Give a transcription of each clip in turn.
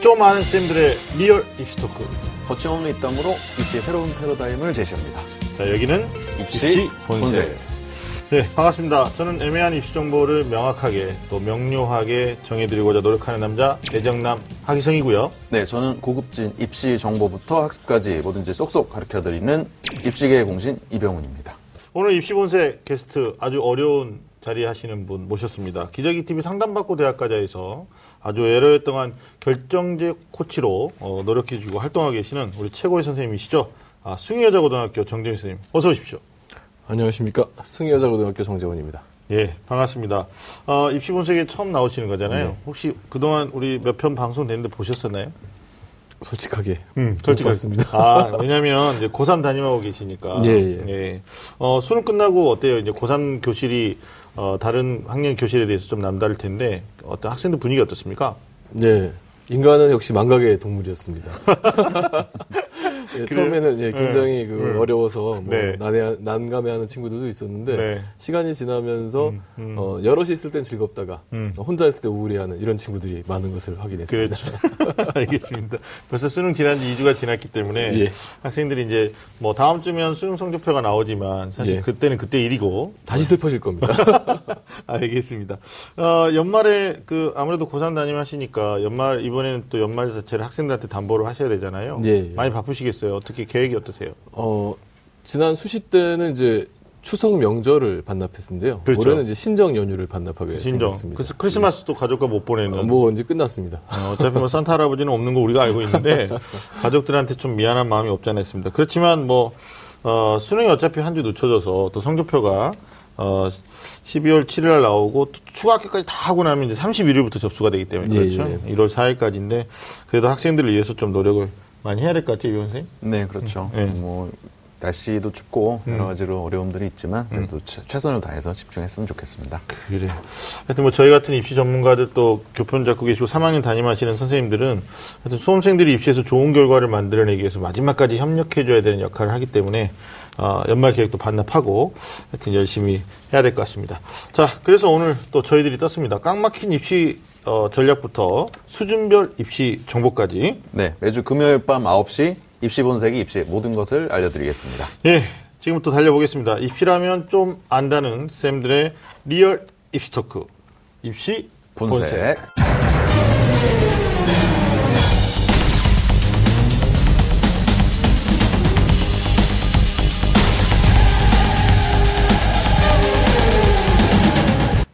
좀 아는 쌤들의 real 입시 talk. 거침없는 입담으로 입시의 새로운 패러다임을 제시합니다. 자, 여기는 입시 본색. 네, 반갑습니다. 저는 애매한 입시 정보를 명확하게 또 명료하게 정해드리고자 노력하는 남자 대정남 하기성이고요. 네, 저는 고급진 입시 정보부터 학습까지 뭐든지 쏙쏙 가르쳐드리는 입시계의 공신 이병훈입니다. 오늘 입시 본색 게스트 아주 어려운 자리 하시는 분 모셨습니다. 기저귀 TV 상담받고 대학가자에서 아주 여러 동안 결정적 코치로 어, 노력해 주고 활동하고 계시는 우리 최고의 선생님이시죠. 아, 숭이여자고등학교 정재민 선생님, 어서 오십시오. 안녕하십니까. 숭이여자고등학교 정재원입니다. 예, 반갑습니다. 어, 입시 본색에 처음 나오시는 거잖아요. 네. 혹시 그동안 우리 몇 편 방송 됐는데 보셨었나요? 솔직하게. 음, 못 봤습니다. 아, 왜냐면 이제 고3 담임하고 계시니까. 예, 예. 어, 수능 끝나고 어때요? 이제 고3 교실이 어, 다른 학년 교실에 대해서 좀 남다를 텐데 어떤 학생들 분위기 어떻습니까? 네. 인간은 역시 망각의 동물이었습니다. 예, 처음에는 예, 굉장히 그 음. 어려워서 뭐 네. 난해, 난감해하는 친구들도 있었는데 네. 시간이 지나면서 음, 음. 어, 여럿이 있을 땐 즐겁다가 음. 혼자 있을 때 우울해하는 이런 친구들이 많은 것을 확인했습니다. 그렇죠. 알겠습니다. 벌써 수능 지난 지 2주가 지났기 때문에 예. 학생들이 이제 뭐 다음 주면 수능 성적표가 나오지만 사실 예. 그때는 그때 일이고 다시 슬퍼질 겁니다. 알겠습니다. 어, 연말에 그 아무래도 고3 담임하시니까 연말 이번에는 또 연말 자체를 학생들한테 담보를 하셔야 되잖아요. 예, 예. 많이 바쁘시겠어요. 어떻게 계획이 어떠세요? 어, 지난 수시 때는 이제 추석 명절을 반납했는데요. 그렇죠. 올해는 이제 신정 연휴를 반납하게 신정. 생겼습니다. 그래서 크리스마스도 가족과 못 보내는. 어, 뭐 이제 끝났습니다. 어, 어차피 뭐 산타 할아버지는 없는 거 우리가 알고 있는데 가족들한테 좀 미안한 마음이 없지 않아 있습니다. 그렇지만 뭐 어, 수능이 어차피 한 주 늦춰져서 또 성적표가 어, 12월 7일 날 나오고 또 추가 학교까지 다 하고 나면 이제 31일부터 접수가 되기 때문에 예, 그렇죠. 예. 1월 4일까지인데 그래도 학생들을 위해서 좀 노력을 많이 해야 될 것 같아요, 이 선생님. 네, 그렇죠. 네. 뭐 날씨도 춥고 음. 여러 가지로 어려움들이 있지만 그래도 최- 최선을 다해서 집중했으면 좋겠습니다. 그래. 하여튼 뭐 저희 같은 입시 전문가들 또 교편 잡고 계시고 3학년 담임하시는 선생님들은 하여튼 수험생들이 입시에서 좋은 결과를 만들어내기 위해서 마지막까지 협력해줘야 되는 역할을 하기 때문에 어, 연말 계획도 반납하고 하여튼 열심히 해야 될 것 같습니다. 자, 그래서 오늘 또 저희들이 떴습니다. 꽉 막힌 입시 어, 전략부터 수준별 입시 정보까지 네, 매주 금요일 밤 9시 입시 본색이 입시의 모든 것을 알려드리겠습니다. 예, 지금부터 달려보겠습니다. 입시라면 좀 안다는 쌤들의 real 입시 talk. 입시 본색.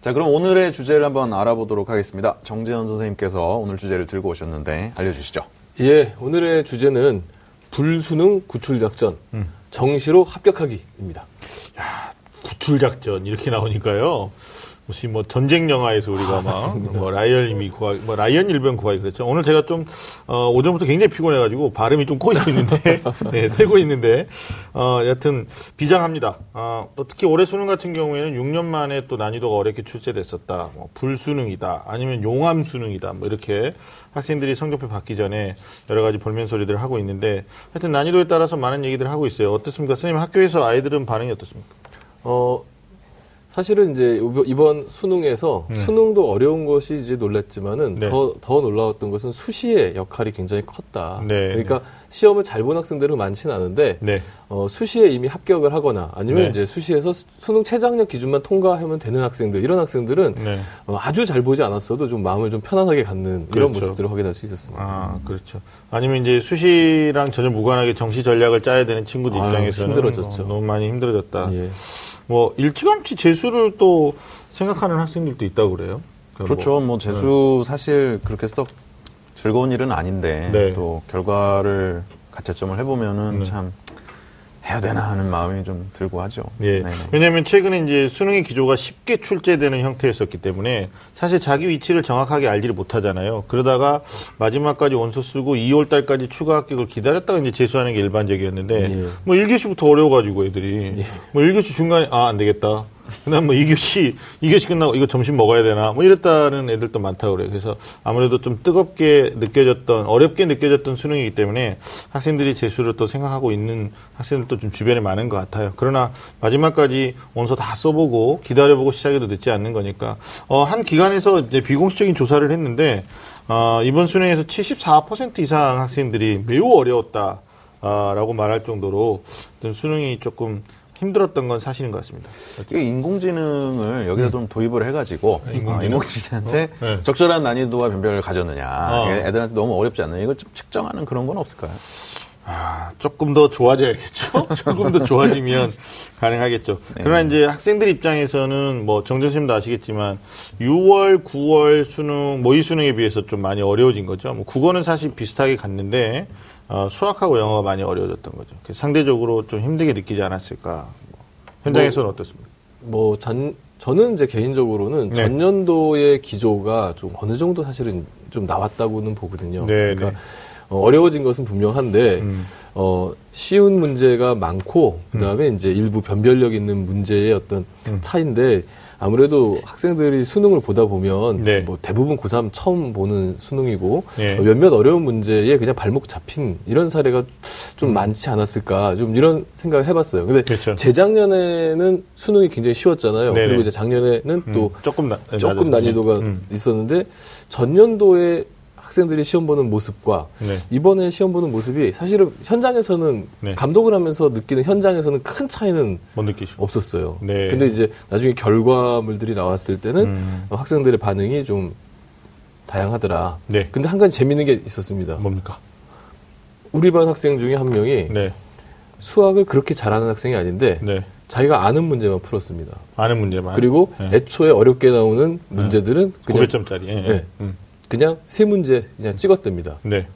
자, 그럼 오늘의 주제를 한번 알아보도록 하겠습니다. 정재현 선생님께서 오늘 주제를 들고 오셨는데 알려주시죠. 예, 오늘의 주제는 불수능 구출작전 음. 정시로 합격하기입니다. 구출 작전 이렇게 나오니까요. 무슨 뭐 전쟁 영화에서 우리가 막뭐 라이언님이 구하, 뭐 라이언 일병 구하기 그랬죠. 오늘 제가 좀 어, 오전부터 굉장히 피곤해가지고 발음이 좀 꼬이고 있는데, 네, 새고 있는데, 어, 여튼 비장합니다. 어, 또 특히 올해 수능 같은 경우에는 6년 만에 또 난이도가 어렵게 출제됐었다. 뭐 불수능이다. 아니면 용암 수능이다. 뭐 이렇게 학생들이 성적표 받기 전에 여러 가지 볼멘 소리들을 하고 있는데, 하여튼 난이도에 따라서 많은 얘기들을 하고 있어요. 어떻습니까, 선생님? 학교에서 아이들은 반응이 어떻습니까? 어, 사실은 이제 이번 수능에서 수능도 어려운 것이 이제 놀랐지만은 음. 네. 더, 더 놀라웠던 것은 수시의 역할이 굉장히 컸다. 네, 그러니까 시험을 잘 본 학생들은 많지는 않은데 네. 어, 수시에 이미 합격을 하거나 아니면 네. 이제 수시에서 수- 수능 최저학력 기준만 통과하면 되는 학생들 이런 학생들은 네. 어, 아주 잘 보지 않았어도 좀 마음을 좀 편안하게 갖는 이런 그렇죠. 모습들을 확인할 수 있었습니다. 아, 그렇죠. 아니면 이제 수시랑 전혀 무관하게 정시 전략을 짜야 되는 친구들 입장에서는 힘들어졌죠. 뭐 너무 많이 힘들어졌다. 예. 뭐 일찌감치 재수를 또 생각하는 학생들도 있다고 그래요. 그렇죠. 뭐 재수 사실 그렇게 썩 즐거운 일은 아닌데 네. 또 결과를 가채점을 해보면은 네. 참 해야 되나 하는 마음이 좀 들고 하죠. 예. 네네. 왜냐하면 최근에 이제 수능의 기조가 쉽게 출제되는 형태였었기 때문에 사실 자기 위치를 정확하게 알지를 못하잖아요. 그러다가 마지막까지 원서 쓰고 2월 달까지 추가 합격을 기다렸다가 이제 재수하는 게 일반적이었는데 예. 뭐 1교시부터 어려워가지고 애들이 뭐 1교시 중간에 아, 안 되겠다. 그다음 뭐 2교시, 2교시 끝나고 이거 점심 먹어야 되나 뭐 이랬다는 애들도 많다고 그래요. 그래서 아무래도 좀 뜨겁게 느껴졌던, 어렵게 느껴졌던 수능이기 때문에 학생들이 재수를 또 생각하고 있는 학생들도 좀 주변에 많은 것 같아요. 그러나 마지막까지 원서 다 써보고 기다려보고 시작해도 늦지 않는 거니까 어, 한 기관에서 이제 비공식적인 조사를 했는데 어, 이번 수능에서 74% 이상 학생들이 매우 어려웠다라고 말할 정도로 수능이 조금 힘들었던 건 사실인 것 같습니다. 이 인공지능을 여기다 좀 도입을 해가지고 음. 인공지능? 어, 인공지능한테 어? 네. 적절한 난이도와 변별을 가졌느냐 어. 이게 애들한테 너무 어렵지 않느냐 이걸 좀 측정하는 그런 건 없을까요? 아, 조금 더 좋아져야겠죠. 조금 더 좋아지면 가능하겠죠. 그러나 이제 학생들 입장에서는 뭐 정정 선생님도 아시겠지만 6월, 9월 수능, 모의 수능에 비해서 좀 많이 어려워진 거죠. 뭐 국어는 사실 비슷하게 갔는데 어, 수학하고 영어가 많이 어려워졌던 거죠. 그래서 상대적으로 좀 힘들게 느끼지 않았을까. 뭐, 현장에서는 어떻습니까? 뭐 전, 저는 이제 개인적으로는 네. 전년도의 기조가 좀 어느 정도 사실은 좀 나왔다고는 보거든요. 네, 그러니까 네. 어, 어려워진 것은 분명한데 음. 어, 쉬운 문제가 많고 그 다음에 이제 일부 변별력 있는 문제의 어떤 음. 차이인데 아무래도 학생들이 수능을 보다 보면 네. 뭐 대부분 고3 처음 보는 수능이고 예. 어, 몇몇 어려운 문제에 그냥 발목 잡힌 이런 사례가 좀 많지 않았을까 좀 이런 생각을 해봤어요. 근데 음. 그렇죠. 재작년에는 수능이 굉장히 쉬웠잖아요. 네네. 그리고 이제 작년에는 또 음, 조금 나, 조금. 난이도가 음. 있었는데 전년도에 학생들이 시험 보는 모습과 네. 이번에 시험 보는 모습이 사실은 현장에서는 네. 감독을 하면서 느끼는 현장에서는 큰 차이는. 없었어요. 네. 근데 이제 나중에 결과물들이 나왔을 때는 음. 학생들의 반응이 좀 다양하더라. 네. 근데 한 가지 재밌는 게 있었습니다. 뭡니까? 우리 반 학생 중에 한 명이 네. 수학을 그렇게 잘하는 학생이 아닌데 네. 자기가 아는 문제만 풀었습니다. 아는 문제만. 그리고 네. 애초에 어렵게 나오는 문제들은 그냥 900점짜리. 예. 네. 음. 그냥 세 문제 그냥 찍었답니다. 네.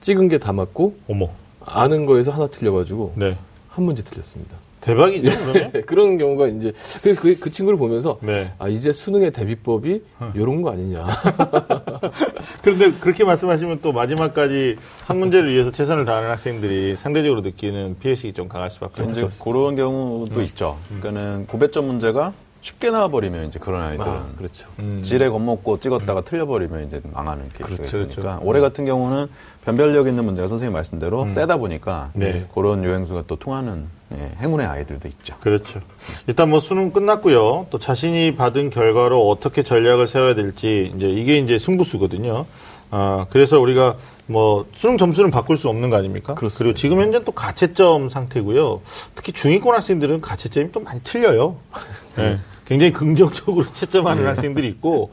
찍은 게 다 맞고 어머. 아는 거에서 하나 틀려가지고 네. 한 문제 틀렸습니다. 대박이죠, 그러면? 그런 경우가 이제 그래서 그, 그 친구를 보면서 네. 아 이제 수능의 대비법이 이런 거 아니냐. 그런데 그렇게 말씀하시면 또 마지막까지 한 문제를 위해서 최선을 다하는 학생들이 상대적으로 느끼는 피해식이 좀 강할 수밖에 없죠. 그런 경우도 있죠. 그러니까는 900점 문제가 쉽게 나와버리면 이제 그런 아이들은 아, 그렇죠. 음. 지레 겁먹고 찍었다가 틀려버리면 이제 망하는 케이스가 그렇죠, 있으니까 그렇죠. 올해 같은 경우는 변별력 있는 문제가 선생님 말씀대로 세다 보니까 네. 그런 요행수가 또 통하는 예, 행운의 아이들도 있죠. 그렇죠. 일단 뭐 수능 끝났고요. 또 자신이 받은 결과로 어떻게 전략을 세워야 될지 이제 이게 이제 승부수거든요. 아, 그래서 우리가 뭐 수능 점수는 바꿀 수 없는 거 아닙니까? 그렇습니다. 리고 지금 현재 또 가채점 상태고요. 특히 중위권 학생들은 가채점이 또 많이 틀려요. 네. 굉장히 긍정적으로 채점하는 학생들이 있고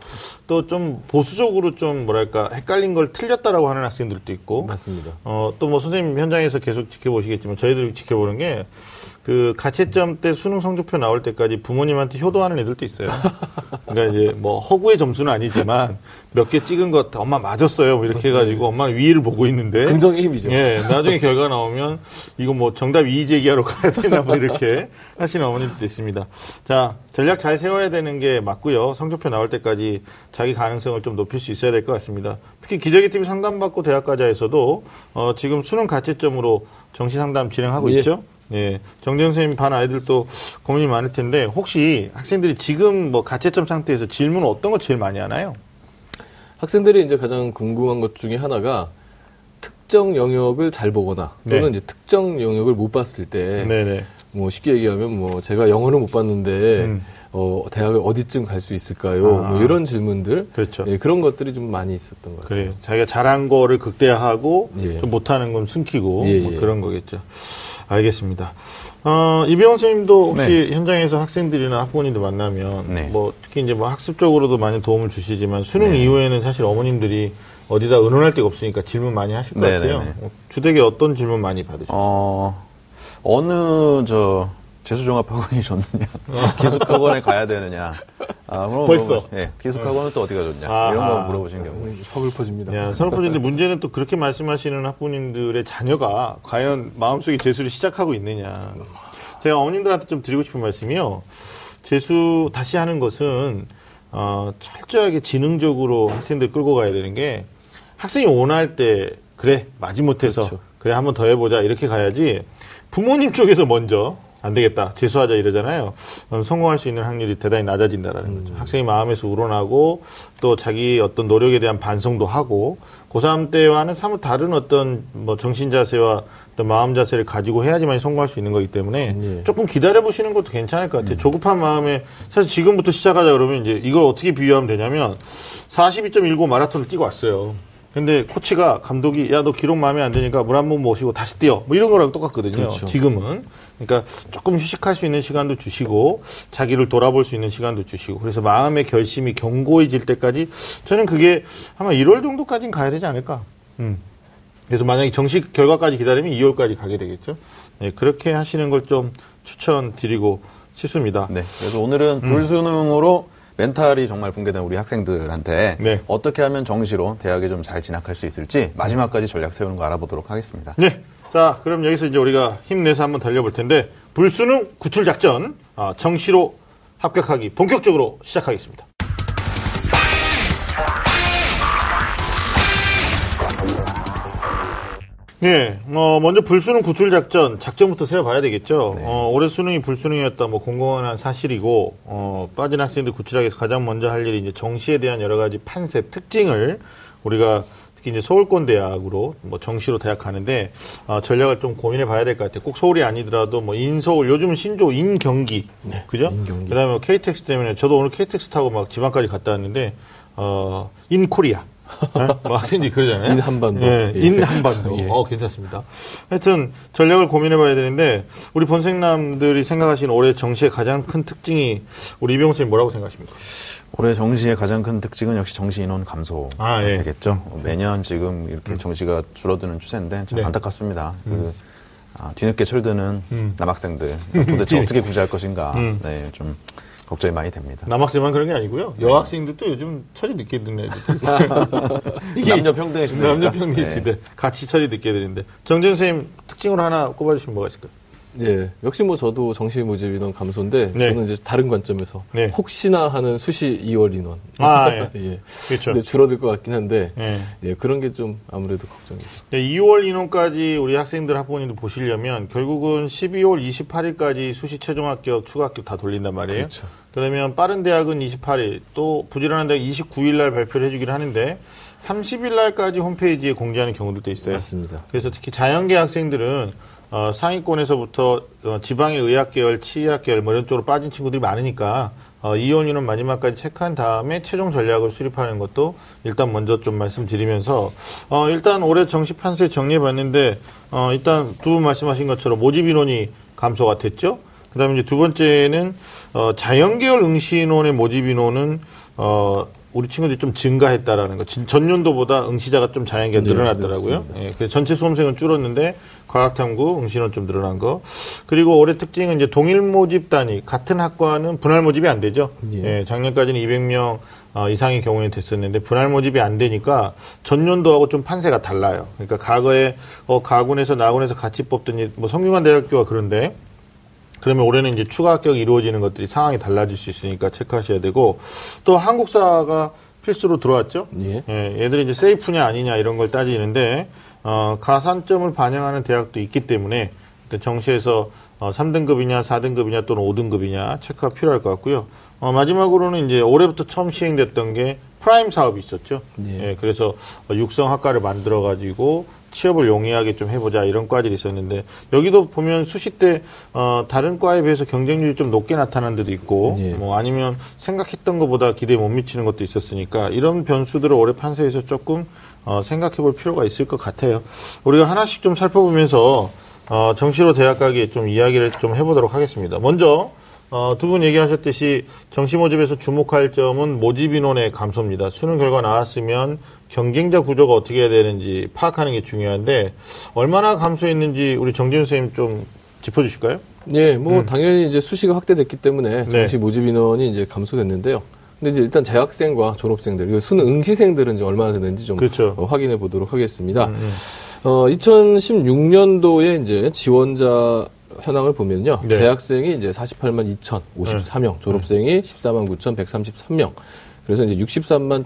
또 좀 보수적으로 좀 뭐랄까 헷갈린 걸 틀렸다라고 하는 학생들도 있고 맞습니다. 어, 또 뭐 선생님 현장에서 계속 지켜보시겠지만 저희들이 지켜보는 게 그 가채점 때 수능 성적표 나올 때까지 부모님한테 효도하는 애들도 있어요. 그러니까 이제 뭐 허구의 점수는 아니지만 몇 개 찍은 것 엄마 맞았어요. 뭐 이렇게 해가지고 엄마는 위를 보고 있는데 긍정의 힘이죠. 예, 나중에 결과 나오면 이거 뭐 정답 이의 제기하러 가야 되나 뭐 이렇게 하시는 어머님들도 있습니다. 자, 전략 잘 세워야 되는 게 맞고요. 성적표 나올 때까지 자기 가능성을 좀 높일 수 있어야 될 것 같습니다. 특히 기저귀 TV 상담받고 대학가자에서도 어, 지금 수능 가채점으로 정시 상담 진행하고 예. 있죠. 예, 정재영 선생님 반 아이들도 고민이 많을 텐데 혹시 학생들이 지금 뭐 가채점 상태에서 질문 어떤 거 제일 많이 하나요? 학생들이 이제 가장 궁금한 것 중에 하나가 특정 영역을 잘 보거나 또는 네. 이제 특정 영역을 못 봤을 때 네네. 뭐 쉽게 얘기하면 뭐 제가 영어를 못 봤는데 음. 어 대학을 어디쯤 갈 수 있을까요? 아. 뭐 이런 질문들 그렇죠. 예, 그런 것들이 좀 많이 있었던 것 같아요. 그래요. 자기가 잘한 거를 극대화하고 예. 좀 못하는 건 숨기고 예, 뭐 예. 그런 거겠죠. 알겠습니다. 어, 이병헌 선생님도 혹시 네. 현장에서 학생들이나 학부모님들 만나면 네. 뭐 특히 이제 뭐 학습적으로도 많이 도움을 주시지만 수능 네. 이후에는 사실 어머님들이 어디다 의논할 데가 없으니까 질문 많이 하실 것 네, 같아요. 네, 네. 어, 주택에 어떤 질문 많이 받으셨어요? 어, 어느 저 재수종합학원이 좋느냐, 기숙학원에 가야 되느냐. 아, 그런 거 벌써? 물어보시- 예, 기숙학원은 또 어디가 좋냐. 아하. 이런 거 물어보신 경우. 음, 서글퍼집니다. 야, 서울포인데 문제는 또 그렇게 말씀하시는 학부모님들의 자녀가 과연 마음속에 재수를 시작하고 있느냐. 제가 어머님들한테 좀 드리고 싶은 말씀이요. 재수 다시 하는 것은 어, 철저하게 지능적으로 학생들 끌고 가야 되는 게 학생이 원할 때 그래 마지못해서 그렇죠. 그래 한번 더 해보자 이렇게 가야지 부모님 쪽에서 먼저 안 되겠다 재수하자 이러잖아요. 성공할 수 있는 확률이 대단히 낮아진다라는 거죠. 학생이 마음에서 우러나고 또 자기 어떤 노력에 대한 반성도 하고 고3 때와는 사뭇 다른 어떤 뭐 정신 자세와 어떤 마음 자세를 가지고 해야지만 성공할 수 있는 거기 때문에 예. 조금 기다려 보시는 것도 괜찮을 것 같아요. 조급한 마음에 사실 지금부터 시작하자 그러면 이제 이걸 어떻게 비유하면 되냐면 42.19 마라톤을 뛰고 왔어요. 근데 코치가 감독이 야 너 기록 마음에 안 드니까 물 한 번 모시고 다시 뛰어 뭐 이런 거랑 똑같거든요. 그렇죠. 지금은 그러니까 조금 휴식할 수 있는 시간도 주시고 자기를 돌아볼 수 있는 시간도 주시고 그래서 마음의 결심이 견고해질 때까지 저는 그게 아마 1월 정도까지는 가야 되지 않을까. 음. 그래서 만약에 정식 결과까지 기다리면 2월까지 가게 되겠죠. 네, 그렇게 하시는 걸 좀 추천드리고 싶습니다. 네. 그래서 오늘은 불수능으로 멘탈이 정말 붕괴된 우리 학생들한테 네. 어떻게 하면 정시로 대학에 좀 잘 진학할 수 있을지 마지막까지 전략 세우는 거 알아보도록 하겠습니다. 네. 자, 그럼 여기서 이제 우리가 힘내서 한번 달려볼 텐데, 불수능 구출 작전, 아, 정시로 합격하기 본격적으로 시작하겠습니다. 네, 어, 먼저 불수능 구출 작전, 작전부터 세워봐야 되겠죠. 어, 올해 수능이 불수능이었다, 뭐, 공공한 사실이고, 어, 빠진 학생들 구출하기 위해서 가장 먼저 할 일이 이제 정시에 대한 여러 가지 판세, 특징을 우리가 특히 이제 서울권 대학으로 뭐 정시로 대학 가는데, 어, 전략을 좀 고민해 봐야 될 것 같아요. 꼭 서울이 아니더라도 뭐 인서울, 요즘 신조, 인경기. 그죠? 인경기. 그 다음에 KTX 때문에, 저도 오늘 KTX 타고 막 지방까지 갔다 왔는데, 어, 인코리아. 네? 뭐 학생들이 그러잖아요. in 한반도. 예, 예. in 한반도. 예. 어, 괜찮습니다. 하여튼, 전략을 고민해 봐야 되는데, 우리 본색남들이 생각하시는 올해 정시의 가장 큰 특징이, 우리 이병훈 선생님 뭐라고 생각하십니까? 올해 정시의 가장 큰 특징은 역시 정시 인원 감소가 아, 예. 되겠죠. 매년 지금 이렇게 정시가 줄어드는 추세인데 참 네. 안타깝습니다. 그 아, 뒤늦게 철드는 음. 남학생들 도대체 예. 어떻게 구제할 것인가 음. 네, 좀 걱정이 많이 됩니다. 남학생만 그런 게 아니고요. 여학생들도 요즘 처리 늦게 듣는 애들 있어요. 남녀 평등의 시대. 남녀 평등 시대. 같이 처리 늦게 드는데. 정준 선생님 특징으로 하나 꼽아주시면 뭐가 있을까요? 예, 역시 뭐 저도 정시 모집 인원 감소인데 네. 저는 이제 다른 관점에서 네. 혹시나 하는 수시 2월 인원. 아, 예. 예. 그렇죠. 근데 줄어들 것 같긴 한데 예. 예, 그런 게 좀 아무래도 걱정이죠. 네, 2월 인원까지 우리 학생들 학부모님도 보시려면 결국은 12월 28일까지 수시 최종 합격, 추가 합격 다 돌린단 말이에요. 그렇죠. 그러면 빠른 대학은 28일, 또 부지런한 대학 29일 날 발표를 해주긴 하는데 30일 날까지 홈페이지에 공지하는 경우들도 있어요. 맞습니다. 그래서 특히 자연계 학생들은 어, 상위권에서부터 어, 지방의 의학계열, 치의학계열 뭐 이런 쪽으로 빠진 친구들이 많으니까 어, 이원유는 마지막까지 체크한 다음에 최종 전략을 수립하는 것도 일단 먼저 좀 말씀드리면서 어, 일단 올해 정시 판세 정리해봤는데 어, 일단 두 분 말씀하신 것처럼 모집 인원이 감소가 됐죠. 그다음에 이제 두 번째는 어, 자연계열 응시 인원의 모집 인원은 어, 우리 친구들이 좀 증가했다라는 거. 진- 전년도보다 응시자가 좀 자연계 네, 늘어났더라고요. 예, 그래서 전체 수험생은 줄었는데 과학탐구 응시는 좀 늘어난 거. 그리고 올해 특징은 이제 동일 모집 단위 같은 학과는 분할 모집이 안 되죠. 예. 예, 작년까지는 200명 어, 이상의 경우에 됐었는데 분할 모집이 안 되니까 전년도하고 좀 판세가 달라요. 그러니까 과거에 어, 가군에서 나군에서 같이 이- 뭐 성균관 대학교가 그런데 그러면 올해는 이제 추가 합격이 이루어지는 것들이 상황이 달라질 수 있으니까 체크하셔야 되고 또 한국사가 필수로 들어왔죠. 예. 예, 얘들이 이제 세이프냐 아니냐 이런 걸 따지는데 어, 가산점을 반영하는 대학도 있기 때문에 정시에서 어, 3등급이냐 4등급이냐 또는 5등급이냐 체크가 필요할 것 같고요. 어, 마지막으로는 이제 올해부터 처음 시행됐던 게 프라임 사업이 있었죠. 예. 예, 그래서 어, 육성 학과를 만들어 가지고 취업을 용이하게 좀 해보자 이런 과들이 있었는데 여기도 보면 수시 때 어, 다른 과에 비해서 경쟁률이 좀 높게 나타난 데도 있고 예. 뭐 아니면 생각했던 것보다 기대에 못 미치는 것도 있었으니까 이런 변수들을 올해 판세에서 조금 어, 생각해 볼 필요가 있을 것 같아요. 우리가 하나씩 좀 살펴보면서 어, 정시로 대학 가기 좀 이야기를 좀 해보도록 하겠습니다. 먼저 어, 두 분 얘기하셨듯이 정시 모집에서 주목할 점은 모집 인원의 감소입니다. 수능 결과 나왔으면 경쟁자 구조가 어떻게 해야 되는지 파악하는 게 중요한데 얼마나 감소했는지 우리 정진 선생님 좀 짚어주실까요? 예, 뭐 당연히 이제 수시가 확대됐기 때문에 네. 정시 모집 인원이 이제 감소됐는데요. 근데 이제 일단 재학생과 졸업생들, 그리고 수능 응시생들은 이제 얼마나 되는지 좀 그렇죠. 어, 확인해 보도록 하겠습니다. 어, 2016년도에 이제 지원자 현황을 보면요. 네. 재학생이 이제 48만 2,054명, 졸업생이 14만 9,133명. 그래서 이제 63만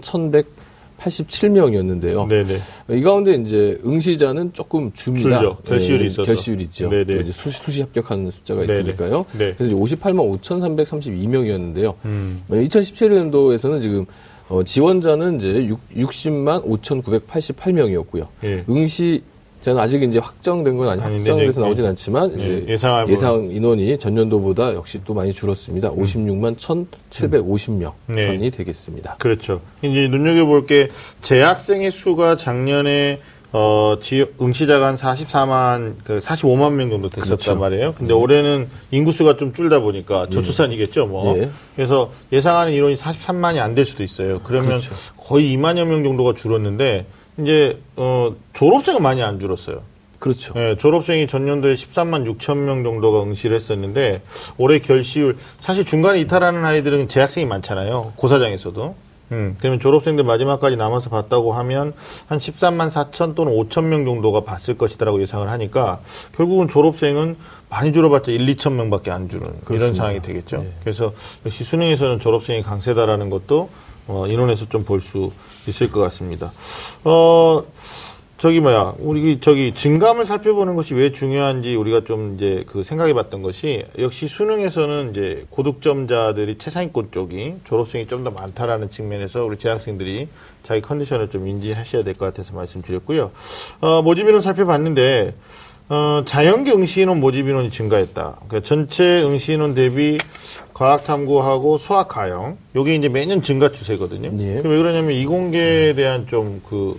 1,187명이었는데요. 네네. 이 가운데 이제 응시자는 조금 줍니다. 줄죠. 결시율이 예, 있어서. 결시율이 있죠. 네네. 이제 수시, 수시 합격하는 숫자가 네네. 있으니까요. 네. 그래서 이제 58만 5,332명이었는데요. 음. 2017년도에서는 지금 어, 지원자는 이제 6, 60만 5,988명이었고요. 예. 응시 저는 아직 이제 확정된 건 아니 확정돼서 네. 나오진 않지만 네, 이제 예상할 예상 인원이 전년도보다 역시 또 많이 줄었습니다. 56만 1,750명 네. 선이 되겠습니다. 그렇죠. 이제 눈여겨볼 게 재학생의 수가 작년에 어, 지역 응시자가 한 44만, 그 45만 명 정도 됐었단 그렇죠. 말이에요. 근데 올해는 인구수가 좀 줄다 보니까 저출산이겠죠, 뭐. 예. 그래서 예상하는 인원이 43만이 안 될 수도 있어요. 그러면 그렇죠. 거의 2만여 명 정도가 줄었는데, 이제, 어, 졸업생은 많이 안 줄었어요. 그렇죠. 예, 졸업생이 전년도에 13만 6천 명 정도가 응시를 했었는데 올해 결시율 사실 중간에 이탈하는 아이들은 재학생이 많잖아요. 고사장에서도. 음, 그러면 졸업생들 마지막까지 남아서 봤다고 하면 한 13만 4천 또는 5천 명 정도가 봤을 것이다라고 예상을 하니까 결국은 졸업생은 많이 줄어봤자 1, 2천 명밖에 안 주는 이런 그렇습니다. 상황이 되겠죠. 네. 그래서 역시 수능에서는 졸업생이 강세다라는 것도 어, 인원에서 좀 볼 수 있을 것 같습니다. 어, 저기 뭐야 우리 저기 증감을 살펴보는 것이 왜 중요한지 우리가 좀 이제 그 생각해봤던 것이 역시 수능에서는 이제 고득점자들이 최상위권 쪽이 졸업생이 좀 더 많다라는 측면에서 우리 재학생들이 자기 컨디션을 좀 인지하셔야 될 것 같아서 말씀드렸고요. 어, 모집 인원 살펴봤는데 어, 자연계 응시 인원 모집 인원이 증가했다. 그러니까 전체 응시 인원 대비 과학 탐구하고 수학 가형 요게 이제 매년 증가 추세거든요. 예. 왜 그러냐면 이공계에 대한 좀그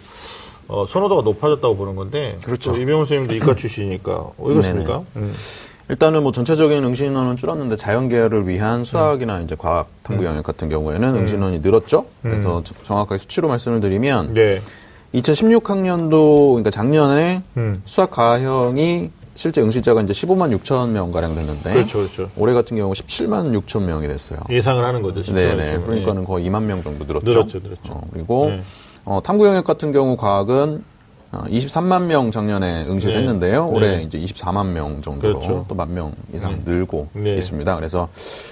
어, 선호도가 높아졌다고 보는 건데. 그렇죠. 또 이병훈 선생님도 이과 출신이니까. 어, 이렇습니까? 음. 일단은 뭐 전체적인 응시 인원은 줄었는데 자연계열을 위한 수학이나 이제 과학 탐구 영역 같은 경우에는 응시 인원이 늘었죠. 그래서 저- 정확하게 수치로 말씀을 드리면 네. 2016학년도 그러니까 작년에 음. 수학 가형이 실제 응시자가 이제 15만 6천 명 가량 됐는데 그렇죠, 그렇죠. 올해 같은 경우 17만 6천 명이 됐어요. 예상을 하는 거죠. 네네. 그러니까는 거의 2만 명 정도 늘었죠. 늘었죠, 늘었죠. 어, 그리고 네. 어, 탐구 영역 같은 경우 과학은 어, 23만 명 작년에 응시를 네. 했는데요. 올해 네. 이제 24만 명 정도로 그렇죠. 또만 명 이상 늘고 네. 있습니다. 그래서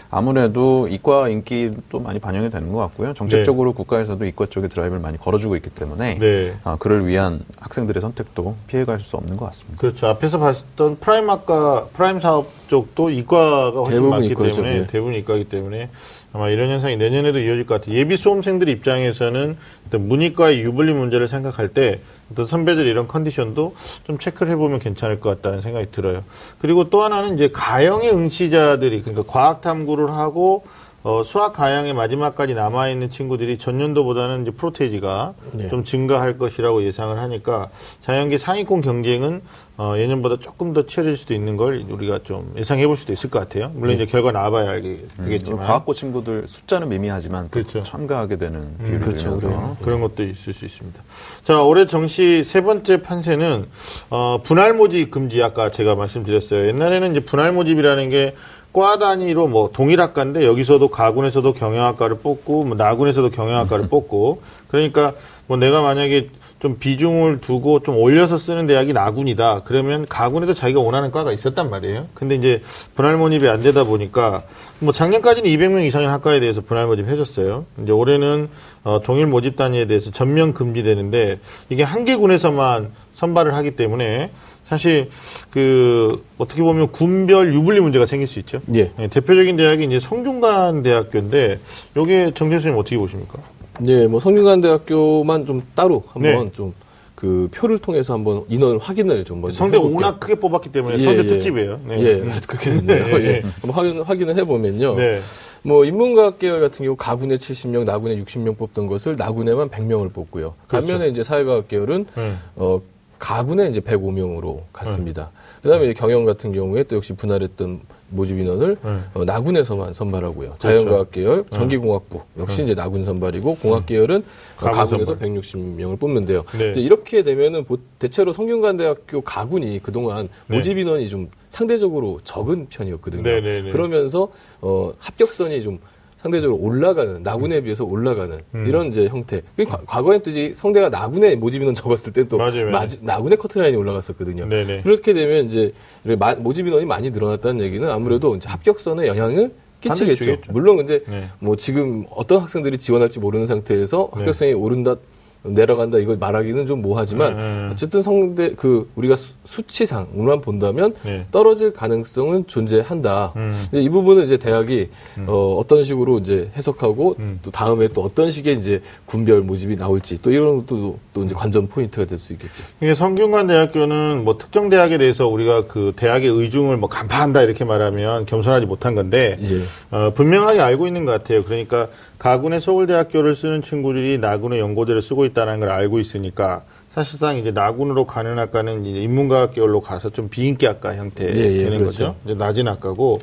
아무래도 이과 인기도 많이 반영이 되는 것 같고요. 정책적으로 국가에서도 이과 쪽에 드라이브를 많이 걸어주고 있기 때문에 네. 아, 그를 위한 학생들의 선택도 피해갈 수 없는 것 같습니다. 그렇죠. 앞에서 봤던 프라임 학과, 프라임 사업 쪽도 이과가 훨씬 많기 이과죠, 때문에, 예. 대부분 이과이기 때문에 아마 이런 현상이 내년에도 이어질 것 같아요. 예비 수험생들 입장에서는 문이과의 유불리 문제를 생각할 때 어떤 선배들 이런 컨디션도 좀 체크를 해보면 괜찮을 것 같다는 생각이 들어요. 그리고 또 하나는 이제 가형의 응시자들이 그러니까 과학 탐구를 하고 어, 수학 가형의 마지막까지 남아있는 친구들이 전년도보다는 이제 퍼센티지가 네. 좀 증가할 것이라고 예상을 하니까 자연계 상위권 경쟁은 어, 예년보다 조금 더 치열해질 수도 있는 걸 우리가 좀 예상해 볼 수도 있을 것 같아요. 물론 이제 결과 나와봐야 알게 되겠지만. 과학고 친구들 숫자는 미미하지만 또 그렇죠. 참가하게 되는 비율을 그렇죠. 들면서 그런 것도 있을 수 있습니다. 자, 올해 정시 세 번째 판세는 어, 분할 모집 금지 아까 제가 말씀드렸어요. 옛날에는 이제 분할 모집이라는 게 과 단위로 뭐 동일학과인데 여기서도 가군에서도 경영학과를 뽑고 뭐 나군에서도 경영학과를 뽑고 그러니까 뭐 내가 만약에 좀 비중을 두고 좀 올려서 쓰는 대학이 나군이다. 그러면 가군에도 자기가 원하는 과가 있었단 말이에요. 근데 이제 분할 모집이 안 되다 보니까 뭐 작년까지는 200명 이상의 학과에 대해서 분할 모집 해줬어요. 이제 올해는 어, 동일 모집 단위에 대해서 전면 금지되는데 이게 한 개 군에서만 선발을 하기 때문에 사실 그 어떻게 보면 군별 유불리 문제가 생길 수 있죠. 예. 예, 대표적인 대학이 이제 성균관 대학교인데 요게 정재 선생님 어떻게 보십니까? 네, 뭐 성균관 대학교만 좀 따로 한번 네. 좀그 표를 통해서 한번 인원 확인을 좀 먼저 성대 해볼게요. 워낙 크게 뽑았기 때문에 예, 성대 예. 특집이에요. 네. 예, 음. 그렇게 됐네요. 네, 예. 예. 한번 확인, 확인을 해보면요. 네. 뭐 인문과학 계열 같은 경우 가군에 70명, 나군에 60명 뽑던 것을 나군에만 100명을 뽑고요. 그렇죠. 반면에 이제 사회과학 계열은 네. 어 가군에 이제 105명으로 갔습니다. 그다음에 이제 경영 같은 경우에 또 역시 분할했던 모집 인원을 네. 어, 나군에서만 선발하고요. 자연과학 계열, 전기공학부 역시 이제 나군 선발이고 공학 계열은 어, 가군 가군에서 선발. 160명을 뽑는데요. 네. 이제 이렇게 되면은 보- 대체로 성균관대학교 가군이 그동안 네. 모집 인원이 좀 상대적으로 적은 편이었거든요. 네, 네, 네. 그러면서 어, 합격선이 좀 상대적으로 올라가는 나군에 비해서 올라가는 음. 이런 이제 형태. 그 과- 과거에는 또 이제 성대가 나군에 모집 인원 적었을 때또 맞아요, 맞아요. 나군의 커트라인이 올라갔었거든요. 네, 네. 그렇게 되면 이제 이렇게 마- 모집 인원이 많이 늘어났다는 얘기는 아무래도 이제 합격선에 영향을 끼치겠죠. 물론 근데 네. 뭐 지금 어떤 학생들이 지원할지 모르는 상태에서 네. 합격선이 오른다 내려간다 이걸 말하기는 좀 뭐하지만 음. 어쨌든 성대 그 우리가 수, 수치상으로만 본다면 네. 떨어질 가능성은 존재한다. 음. 이 부분은 이제 대학이 어, 어떤 식으로 이제 해석하고 음. 또 다음에 또 어떤 식의 이제 군별 모집이 나올지 또 이런 것도 또 이제 관전 포인트가 될 수 있겠죠. 이게 성균관 대학교는 뭐 특정 대학에 대해서 우리가 그 대학의 의중을 뭐 간파한다 이렇게 말하면 겸손하지 못한 건데 이제 어, 분명하게 알고 있는 것 같아요. 그러니까 가군의 서울대학교를 쓰는 친구들이 나군의 연고대를 쓰고 있다는 걸 알고 있으니까 사실상 이제 나군으로 가는 학과는 이제 인문과학 계열로 가서 좀 비인기 학과 형태 예, 예, 되는 그렇죠. 거죠. 이제 낮은 학과고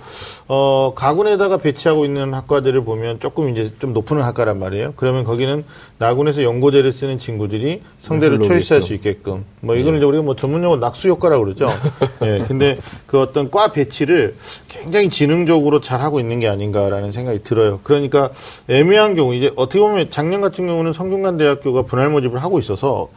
어 가군에다가 배치하고 있는 학과들을 보면 조금 이제 좀 높은 학과란 말이에요. 그러면 거기는 나군에서 연고대를 쓰는 친구들이 성대를 네, 초이스할. 수 있게끔 뭐 이거는 이제 우리가 뭐 전문용어 낙수 효과라고 그러죠. 예. 근데 그 어떤 과 배치를 굉장히 지능적으로 잘 하고 있는 게 아닌가라는 생각이 들어요. 그러니까 애매한 경우 이제 어떻게 보면 작년 같은 경우는 성균관 대학교가 분할 모집을 하고 있어서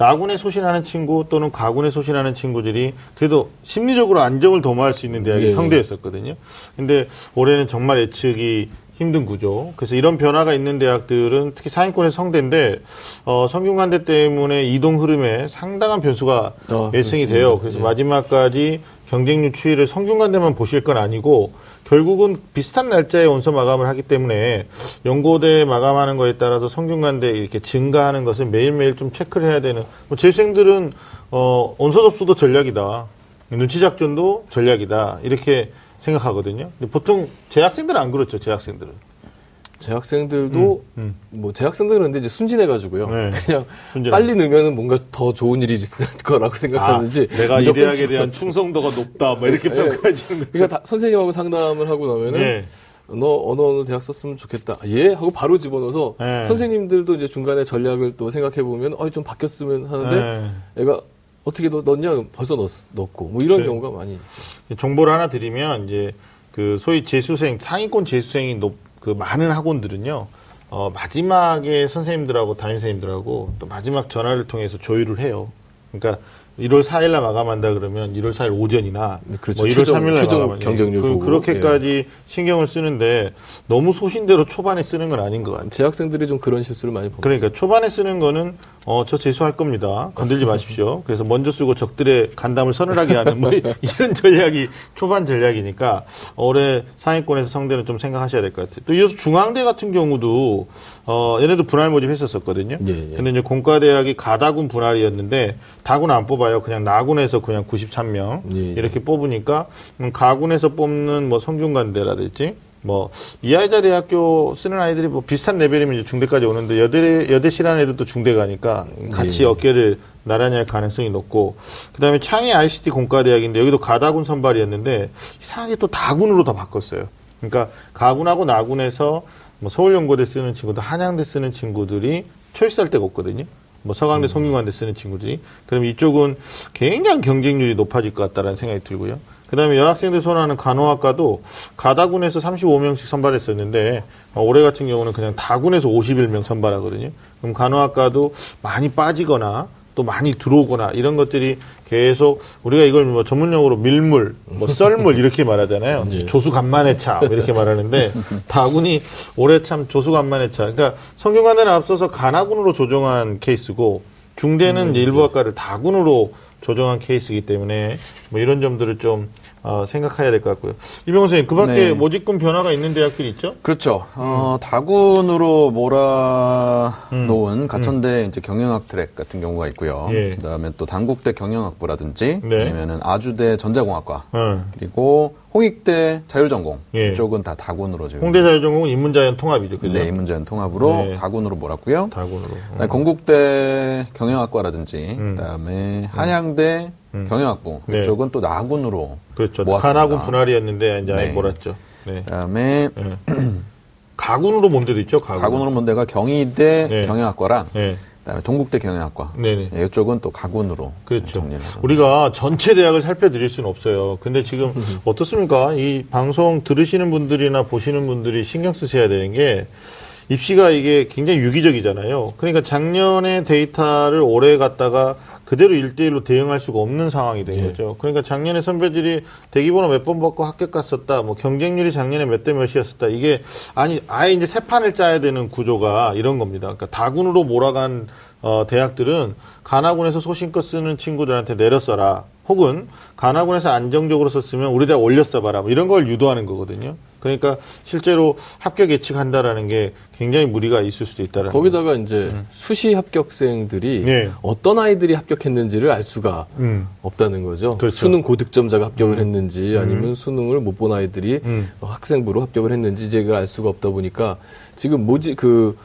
나군에 소신하는 친구 또는 가군에 소신하는 친구들이 그래도 심리적으로 안정을 도모할 수 있는 대학이 예, 예. 성대였었거든요. 근데 올해는 정말 예측이 힘든 구조. 그래서 이런 변화가 있는 대학들은 특히 상위권의 성대인데 어, 성균관대 때문에 이동 흐름에 상당한 변수가 어, 예상이 그렇습니다. 돼요. 그래서 예. 마지막까지 경쟁률 추이를 성균관대만 보실 건 아니고 결국은 비슷한 날짜에 원서 마감을 하기 때문에 연고대 마감하는 거에 따라서 성균관대 이렇게 증가하는 것을 매일매일 좀 체크를 해야 되는 뭐 재수생들은 어, 원서 접수도 전략이다. 눈치 작전도 전략이다. 이렇게 생각하거든요. 근데 보통 재학생들은 안 그렇죠. 재학생들은. 재학생들도 음, 뭐 재학생들은 근데 이제 순진해가지고 네. 그냥 순진하게. 빨리 넣으면은 뭔가 더 좋은 일이 있을 거라고 생각하는지 아, 내가 이 대학에 대한. 충성도가 높다. 뭐 이렇게 예. 평가해 주는 거죠. 그러니까 다- 선생님하고 상담을 하고 나면은 네. 너 어느 어느 대학 썼으면 좋겠다. 예 하고 바로 집어넣어서 네. 선생님들도 이제 중간에 전략을 또 생각해 보면 어좀 바뀌었으면 하는데 네. 애가 어떻게 넣- 넣냐 벌써 넣, 넣고 뭐 이런 그래. 경우가 많이 있죠. 정보를 하나 드리면 이제 그 소위 재수생 상위권 재수생이 높, 그 많은 학원들은요. 어, 마지막에 선생님들하고 담임 선생님들하고 또 마지막 전화를 통해서 조율을 해요. 그러니까 1월 4일날 마감한다 그러면 1월 4일 오전이나 네, 그렇죠. 뭐 1월 최종- 3일날 최종 마감하냐. 경쟁률 그, 보고. 그렇게까지 신경을 쓰는데 너무 소신대로 초반에 쓰는 건 아닌 것 같아요. 재학생들이 좀 그런 실수를 많이 봅니다. 그러니까 초반에 쓰는 거는 어, 저 재수할 겁니다. 건들지 마십시오. 그래서 먼저 쓰고 적들의 간담을 서늘하게 하는 뭐 이런 전략이 초반 전략이니까 올해 상위권에서 성대는 좀 생각하셔야 될 것 같아요. 또 이어서 중앙대 같은 경우도 어, 얘네도 분할 모집했었었거든요. 예, 예. 근데 이제 공과대학이 가다군 분할이었는데 다군 안 뽑아요. 그냥 나군에서 그냥 93명 예, 예. 이렇게 뽑으니까 음, 가군에서 뽑는 뭐 성균관대라든지 뭐 이하이자 대학교 쓰는 아이들이 뭐 비슷한 레벨이면 이제 중대까지 오는데 여대 여대 실하는 애들도 중대 가니까 같이 예. 어깨를 나란히 할 가능성이 높고 그다음에 창의 ICT 공과대학인데 여기도 가다군 선발이었는데 이상하게 또 다군으로 다 바꿨어요. 그러니까 가군하고 나군에서 뭐 서울연고대 쓰는 친구들, 한양대 쓰는 친구들이 초이스할 데가 없거든요. 뭐 서강대, 성균관대 쓰는 친구들이. 그럼 이쪽은 굉장히 경쟁률이 높아질 것 같다라는 생각이 들고요. 그 다음에 여학생들 선호하는 간호학과도 가다군에서 35명씩 선발했었는데 어, 올해 같은 경우는 그냥 다군에서 51명 선발하거든요. 그럼 간호학과도 많이 빠지거나 또 많이 들어오거나 이런 것들이 계속 우리가 이걸 뭐 전문용어로 밀물, 뭐 썰물 이렇게 말하잖아요. 예. 조수 간만의 차뭐 이렇게 말하는데 다군이 올해 참 조수 간만의 차. 그러니까 성균관대는 앞서서 간하군으로 조정한 케이스고 중대는 이제 일부 학과를 다군으로 조정한 케이스이기 때문에 뭐 이런 점들을 좀 어, 생각해야 될 것 같고요. 이병호 선생님, 그 밖에 네. 모집금 변화가 있는 대학들이 있죠? 그렇죠. 어, 다군으로 음. 몰아놓은 가천대 이제 경영학 트랙 같은 경우가 있고요. 예. 그 다음에 또 단국대 경영학부라든지 네. 아니면은 아주대 전자공학과 어. 그리고 홍익대 자율전공 예. 이쪽은 다 다군으로 지금 홍대자유전공은 인문자연 통합이죠. 그죠? 네, 인문자연 통합으로 네. 다군으로 몰았고요. 다군으로. 그다음에 건국대 경영학과라든지 음. 그다음에 한양대 경영학부 네. 이쪽은 또 나군으로 그렇죠. 모았습니다. 간하군 분할이었는데 이제 네. 몰았죠. 네. 그다음에 가군으로 본 데도 있죠. 가군. 가군으로 본 데가 경희대 네. 경영학과랑 네. 그다음에 동국대 경영학과 네네. 네, 이쪽은 또 가군으로 그렇죠. 정리를 하죠. 우리가 전체 대학을 살펴드릴 수는 없어요. 근데 지금 어떻습니까? 이 방송 들으시는 분들이나 보시는 분들이 신경 쓰셔야 되는 게 입시가 이게 굉장히 유기적이잖아요. 그러니까 작년에 데이터를 올해 갖다가 그대로 일대일로 대응할 수가 없는 상황이 된 예. 거죠. 그러니까 작년에 선배들이 대기번호 몇 번 받고 합격 갔었다, 뭐 경쟁률이 작년에 몇 대 몇이었었다. 이게 아니 아예 이제 새 판을 짜야 되는 구조가 이런 겁니다. 그러니까 다군으로 몰아간 어, 대학들은 가나군에서 소신껏 쓰는 친구들한테 내려 써라. 혹은 가나군에서 안정적으로 썼으면 우리 대학 올려 써봐라. 뭐 이런 걸 유도하는 거거든요. 그러니까 실제로 합격 예측한다라는 게 굉장히 무리가 있을 수도 있다라는 거기다가 이제 수시 합격생들이 네. 어떤 아이들이 합격했는지를 알 수가 음. 없다는 거죠. 그렇죠. 수능 고득점자가 합격을 했는지 아니면 수능을 못 본 아이들이 음. 학생부로 합격을 했는지 그걸 알 수가 없다 보니까 지금 뭐지 그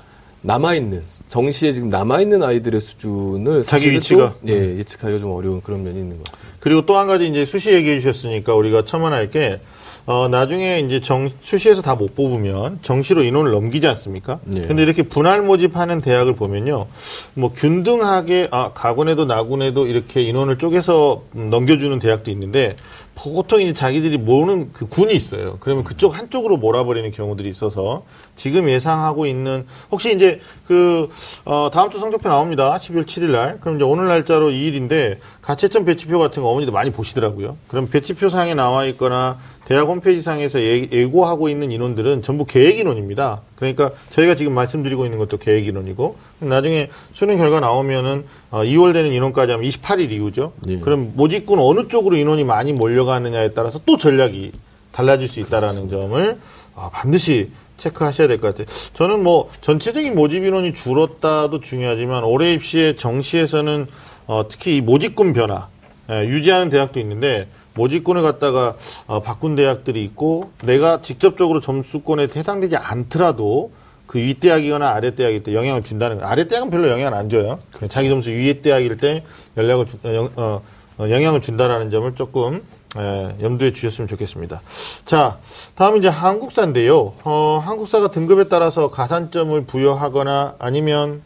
남아있는 정시에 지금 남아있는 아이들의 수준을 자기 위치가? 또, 예, 예측하기가 좀 어려운 그런 면이 있는 것 같습니다. 그리고 또 한 가지 이제 수시 얘기해 주셨으니까 우리가 첨언할 게 어, 나중에 이제 정, 수시에서 다 못 뽑으면 정시로 인원을 넘기지 않습니까? 네. 근데 이렇게 분할 모집하는 대학을 보면요. 뭐 균등하게, 아, 가군에도 나군에도 이렇게 인원을 쪼개서 음, 넘겨주는 대학도 있는데 보통 이제 자기들이 모르는 그 군이 있어요. 그러면 그쪽 한쪽으로 몰아버리는 경우들이 있어서 지금 예상하고 있는 혹시 이제 그, 어, 다음 주 성적표 나옵니다. 12월 7일 날. 그럼 이제 오늘 날짜로 2일인데 가채점 배치표 같은 거 어머니들 많이 보시더라고요. 그럼 배치표 상에 나와 있거나 대학 홈페이지 상에서 예- 예고하고 있는 인원들은 전부 계획 인원입니다. 그러니까 저희가 지금 말씀드리고 있는 것도 계획 인원이고 나중에 수능 결과 나오면은 어, 2월 되는 인원까지 하면 28일 이후죠. 예. 그럼 모집군 어느 쪽으로 인원이 많이 몰려가느냐에 따라서 또 전략이 달라질 수 있다라는 점을 어, 반드시 체크하셔야 될 것 같아요. 저는 뭐 전체적인 모집 인원이 줄었다도 중요하지만 올해 입시의 정시에서는 어, 특히 이 모집군 변화 예, 유지하는 대학도 있는데 모집군을 갖다가 어, 바꾼 대학들이 있고 내가 직접적으로 점수권에 해당되지 않더라도 그 윗대학이거나 아랫대학일 때 영향을 준다는 거. 아랫대학은 별로 영향을 안 줘요. 자기 점수 윗대학일 때 연락을 주- 어, 영, 어, 어, 영향을 준다라는 점을 조금 에, 염두에 주셨으면 좋겠습니다. 자, 다음 이제 한국사인데요. 어, 한국사가 등급에 따라서 가산점을 부여하거나 아니면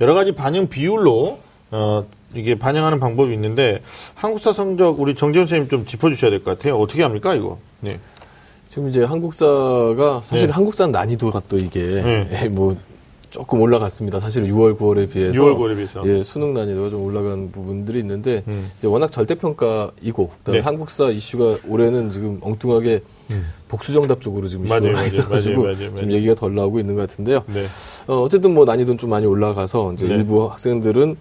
여러 가지 반영 비율로 어, 이게 반영하는 방법이 있는데 한국사 성적 우리 정재훈 선생님 좀 짚어주셔야 될 것 같아요. 어떻게 합니까 이거? 네. 지금 이제 한국사가 사실 네. 한국사 난이도가 또 이게 네. 예, 뭐 조금 올라갔습니다. 사실은 6월, 9월에 비해서 6월, 9월에 비해서. 예, 수능 난이도가 좀 올라간 부분들이 있는데 음. 이제 워낙 절대평가이고 그다음에 네. 한국사 이슈가 올해는 지금 엉뚱하게 복수정답 쪽으로 지금 이슈가 맞아요, 가 맞아요, 있어가지고 맞아요, 좀. 얘기가 덜 나오고 있는 것 같은데요. 네. 어, 어쨌든 뭐 난이도는 좀 많이 올라가서 이제 네. 일부 학생들은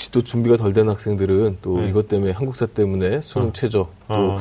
혹시 또 준비가 덜 된 학생들은 또 네. 이것 때문에 한국사 때문에 수능 어. 최저 또, 어.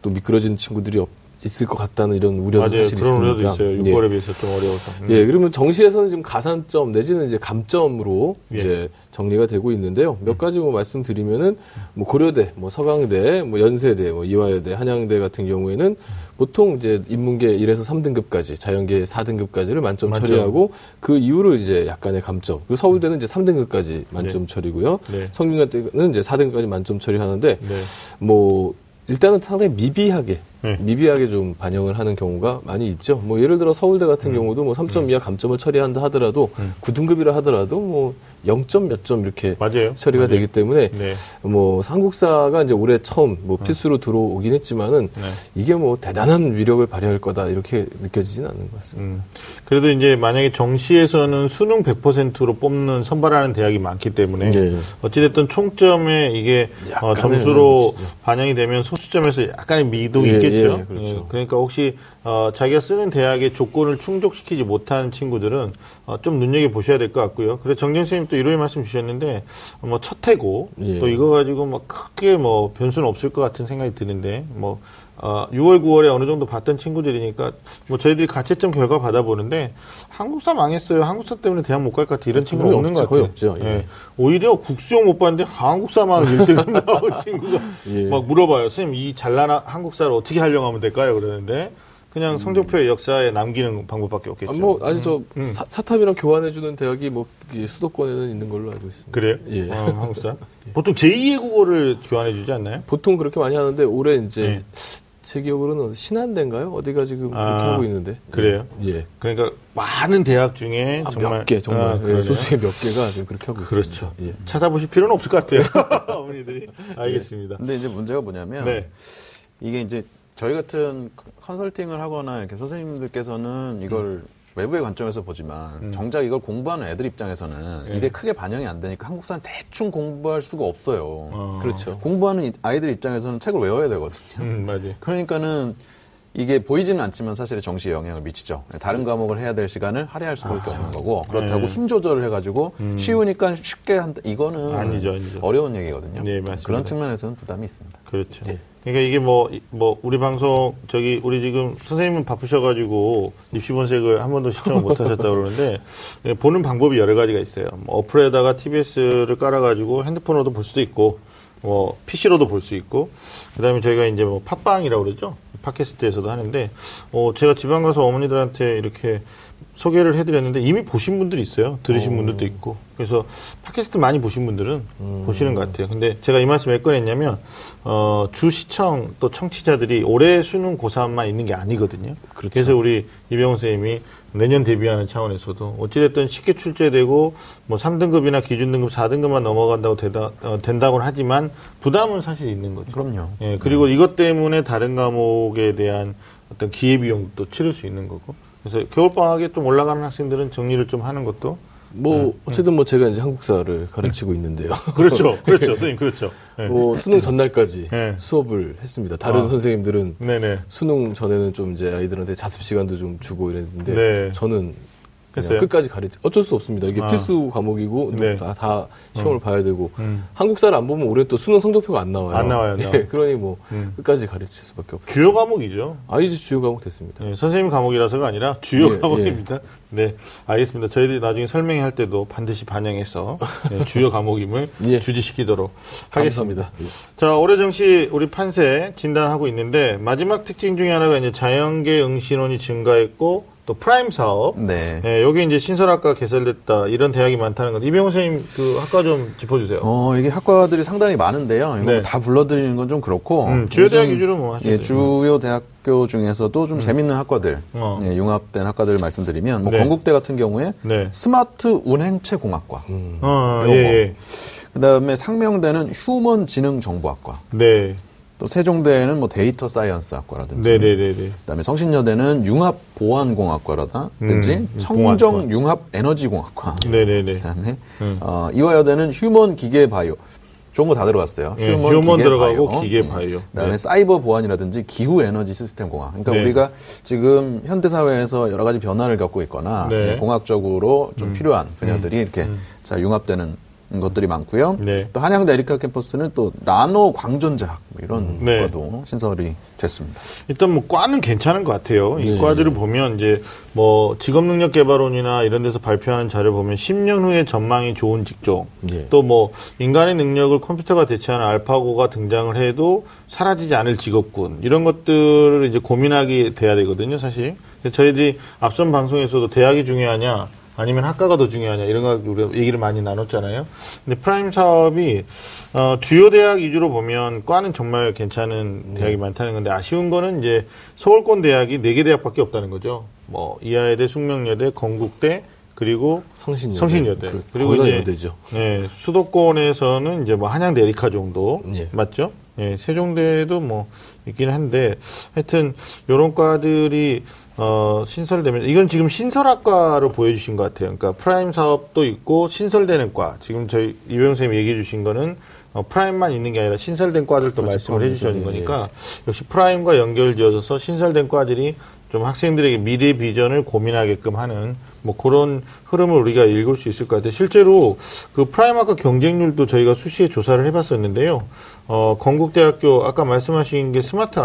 또 미끄러지는 친구들이 없- 있을 것 같다는 이런 우려도 맞아요. 사실 그런 우려도 있습니다. 있어요. 예. 6월에 비해서 좀 어려워서. 음. 예, 그러면 정시에서는 지금 가산점 내지는 이제 감점으로 예. 음. 이제 정리가 되고 있는데요. 몇 가지 뭐 말씀드리면은 뭐 고려대, 뭐 서강대, 뭐 연세대, 뭐 이화여대, 한양대 같은 경우에는 보통 이제 인문계 1에서 3등급까지, 자연계 4등급까지를 만점 만점. 처리하고 그 이후로 이제 약간의 감점. 그리고 서울대는 이제 3등급까지 만점 처리고요. 네. 성균관대는 이제 4등급까지 만점 처리하는데 네. 뭐 일단은 상당히 미비하게 네. 미비하게 좀 반영을 하는 경우가 많이 있죠. 뭐 예를 들어 서울대 같은 경우도 뭐 3점 이하 감점을 처리한다 하더라도 음. 9등급이라 하더라도 뭐 0점 몇 점 이렇게 맞아요. 처리가 맞아요. 되기 때문에 네. 뭐 한국사가 이제 올해 처음 뭐 필수로 들어오긴 했지만은 네. 이게 뭐 대단한 위력을 발휘할 거다 이렇게 느껴지진 않는 것 같습니다. 음. 그래도 이제 만약에 정시에서는 수능 100%로 뽑는 선발하는 대학이 많기 때문에 네. 어찌됐든 총점에 이게 어, 점수로 미치죠. 반영이 되면 소수점에서 약간의 미동이 예, 있겠죠. 예, 그렇죠. 어, 그러니까 혹시 어, 자기가 쓰는 대학의 조건을 충족시키지 못하는 친구들은 어, 좀 눈여겨 보셔야 될 것 같고요. 그래서 정정 선생님 또 이런 말씀 주셨는데 어, 뭐 첫 해고 예. 또 이거 가지고 뭐 크게 뭐 변수는 없을 것 같은 생각이 드는데 뭐 어, 6월, 9월에 어느 정도 봤던 친구들이니까 뭐 저희들이 가채점 결과 받아보는데 한국사 망했어요. 한국사 때문에 대학 못 갈 것 같아. 이런 친구는 거의 없는 없죠. 것 같아요. 거의 없죠. 예. 오히려 국수용 못 봤는데 한국사만 1등급 나온 친구가 예. 막 물어봐요. 선생님 이 잘난 한국사를 어떻게 활용하면 될까요? 그러는데 그냥 성적표의 역사에 남기는 방법밖에 없겠죠. 아, 뭐 아니 저 음. 사, 사탑이랑 교환해주는 대학이 뭐이 수도권에는 있는 걸로 알고 있습니다. 그래요? 예. 어, 한국사. 보통 제2의 국어를 교환해 주지 않나요? 보통 그렇게 많이 하는데 올해 이제 네. 제 기억으로는 신한대인가요? 어디가 지금 그렇게 아, 하고 있는데. 그래요? 예. 그러니까 많은 대학 중에 아, 정말 몇 개 정말 아, 예. 소수의 몇 개가 지금 그렇게 하고 그렇죠. 있습니다. 예. 찾아보실 필요는 없을 것 같아요. 어머니들이. 알겠습니다. 근데 이제 문제가 뭐냐면 네. 이게 이제 저희 같은 컨설팅을 하거나 이렇게 선생님들께서는 이걸 외부의 관점에서 보지만 음. 정작 이걸 공부하는 애들 입장에서는 네. 이게 크게 반영이 안 되니까 한국사는 대충 공부할 수가 없어요. 어. 그렇죠. 공부하는 이- 아이들 입장에서는 책을 외워야 되거든요. 음, 맞아요. 그러니까는 이게 보이지는 않지만 사실 정시에 영향을 미치죠. 다른 과목을 해야 될 시간을 할애할 수밖에 없는 거고 그렇다고 네. 힘 조절을 해가지고 쉬우니까 쉽게 한다. 이거는 아니죠, 아니죠. 어려운 얘기거든요. 네, 맞습니다. 그런 측면에서는 부담이 있습니다. 그렇죠. 네. 그러니까 이게 뭐, 이- 뭐, 우리 방송, 저기, 우리 지금 선생님은 바쁘셔가지고 입시본색을 한 번도 시청을 못 하셨다고 그러는데, 예, 보는 방법이 여러 가지가 있어요. 뭐 어플에다가 TBS를 깔아가지고 핸드폰으로도 볼 수도 있고, 뭐, PC로도 볼 수 있고, 그 다음에 저희가 이제 뭐 팟빵이라고 그러죠. 팟캐스트에서도 하는데, 어, 제가 지방 가서 어머니들한테 이렇게 소개를 해드렸는데 이미 보신 분들이 있어요. 들으신 분들도 있고. 그래서 팟캐스트 많이 보신 분들은 보시는 것 같아요. 근데 제가 이 말씀 왜 꺼냈냐면, 어, 주 시청 또 청취자들이 올해 수능 고3만 있는 게 아니거든요. 그렇죠. 그래서 우리 이병훈 선생님이 내년 대비하는 차원에서도 어찌됐든 쉽게 출제되고 뭐 3등급이나 기준 등급 4등급만 넘어간다고 되다, 어, 된다고는 하지만 부담은 사실 있는 거죠. 그럼요. 예, 그리고 이것 때문에 다른 과목에 대한 어떤 기회비용도 치를 수 있는 거고. 그래서 겨울방학에 좀 올라가는 학생들은 정리를 좀 하는 것도. 뭐 어쨌든 뭐 제가 이제 한국사를 가르치고 있는데요. 그렇죠. 그렇죠. 선생님, 그렇죠. 예. 뭐 수능 전날까지 네. 수업을 했습니다. 다른 아. 선생님들은 네네. 수능 전에는 좀 이제 아이들한테 자습 시간도 좀 주고 이랬는데 네. 저는 했어요? 끝까지 가르치 어쩔 수 없습니다. 이게 아. 필수 과목이고 네. 다, 다 시험을 봐야 되고 음. 한국사를 안 보면 올해 또 수능 성적표가 안 나와요. 안 나와요. 예, 그러니 뭐 음. 끝까지 가르칠 수밖에 없어요. 주요 과목이죠. 아 이제 주요 과목 됐습니다. 예, 선생님 과목이라서가 아니라 주요 예, 과목입니다. 네, 알겠습니다. 저희들이 나중에 설명할 때도 반드시 반영해서 예, 주요 과목임을 예. 주지시키도록 하겠습니다. 감사합니다. 예. 자, 올해 정시 우리 판세 진단하고 있는데 마지막 특징 중에 하나가 이제 자연계 응시율이 증가했고 또 프라임 사업. 네. 예, 여기 이제 신설학과 개설됐다 이런 대학이 많다는 건데 이병호 선생님 그 학과 좀 짚어주세요. 어, 이게 학과들이 상당히 많은데요. 이거 네. 다 불러드리는 건 좀 그렇고. 음, 주요 대학 위주로 뭐 하셔도 예. 주요 대학교 중에서도 좀 재밌는 학과들, 어. 예, 융합된 학과들을 말씀드리면, 뭐 네. 건국대 같은 경우에 네. 스마트 운행체 공학과, 음. 어. 예, 예. 그 다음에 상명대는 휴먼 지능 정보학과, 네. 또 세종대에는 뭐 데이터 사이언스 학과라든지, 네, 네, 네, 네. 그다음에 성신여대는 융합 보안 공학과라든지 음, 청정 공학과. 융합 에너지 공학과, 네, 네, 네. 그다음에 음. 어, 이화여대는 휴먼 기계 바이오. 좋은 거 다 들어갔어요. 예, 휴먼 들어가고 기계 음. 바이오. 그다음에 네. 사이버 보안이라든지 기후 에너지 시스템 공학. 그러니까 네. 우리가 지금 현대 사회에서 여러 가지 변화를 겪고 있거나 네. 음. 예, 공학적으로 좀 필요한 분야들이 이렇게 자 융합되는 것들이 많고요. 네. 또 한양대 에리카 캠퍼스는 또 나노 광전자학 뭐 이런 네. 과도 신설이 됐습니다. 일단 뭐 과는 괜찮은 것 같아요. 이 네. 과들을 보면 이제 뭐 직업능력 개발원이나 이런 데서 발표하는 자료 보면 10년 후에 전망이 좋은 직종, 예. 또뭐 인간의 능력을 컴퓨터가 대체하는 알파고가 등장을 해도 사라지지 않을 직업군 이런 것들을 이제 고민하게 돼야 되거든요, 사실. 저희들이 앞선 방송에서도 대학이 중요하냐 아니면 학과가 더 중요하냐 이런 거 우리가 얘기를 많이 나눴잖아요. 근데 프라임 사업이 어, 주요 대학 위주로 보면 과는 정말 괜찮은 대학이 많다는 건데 아쉬운 거는 이제 서울권 대학이 네 개 대학밖에 없다는 거죠. 뭐 이화여대, 숙명여대, 건국대 그리고 성신여대. 성신여대. 그, 다 이제 여대죠. 네, 수도권에서는 이제 뭐 한양대 에리카 정도 예. 맞죠? 예, 세종대도 뭐 있긴 한데 하여튼 요런 과들이 어 신설되면 이건 지금 신설학과로 보여주신 것 같아요. 그러니까 프라임 사업도 있고 신설되는 과. 지금 저희 이병호 선생님 얘기해 주신 거는 어, 프라임만 있는 게 아니라 신설된 과들도 그렇죠. 말씀을 해주시는 예, 거니까 역시 프라임과 연결지어서 신설된 과들이 좀 학생들에게 미래 비전을 고민하게끔 하는 뭐 그런 흐름을 우리가 읽을 수 있을 것 같아요. 실제로 그 프라임학과 경쟁률도 저희가 수시에 조사를 해봤었는데요. 어, 건국대학교 아까 말씀하신 게 스마트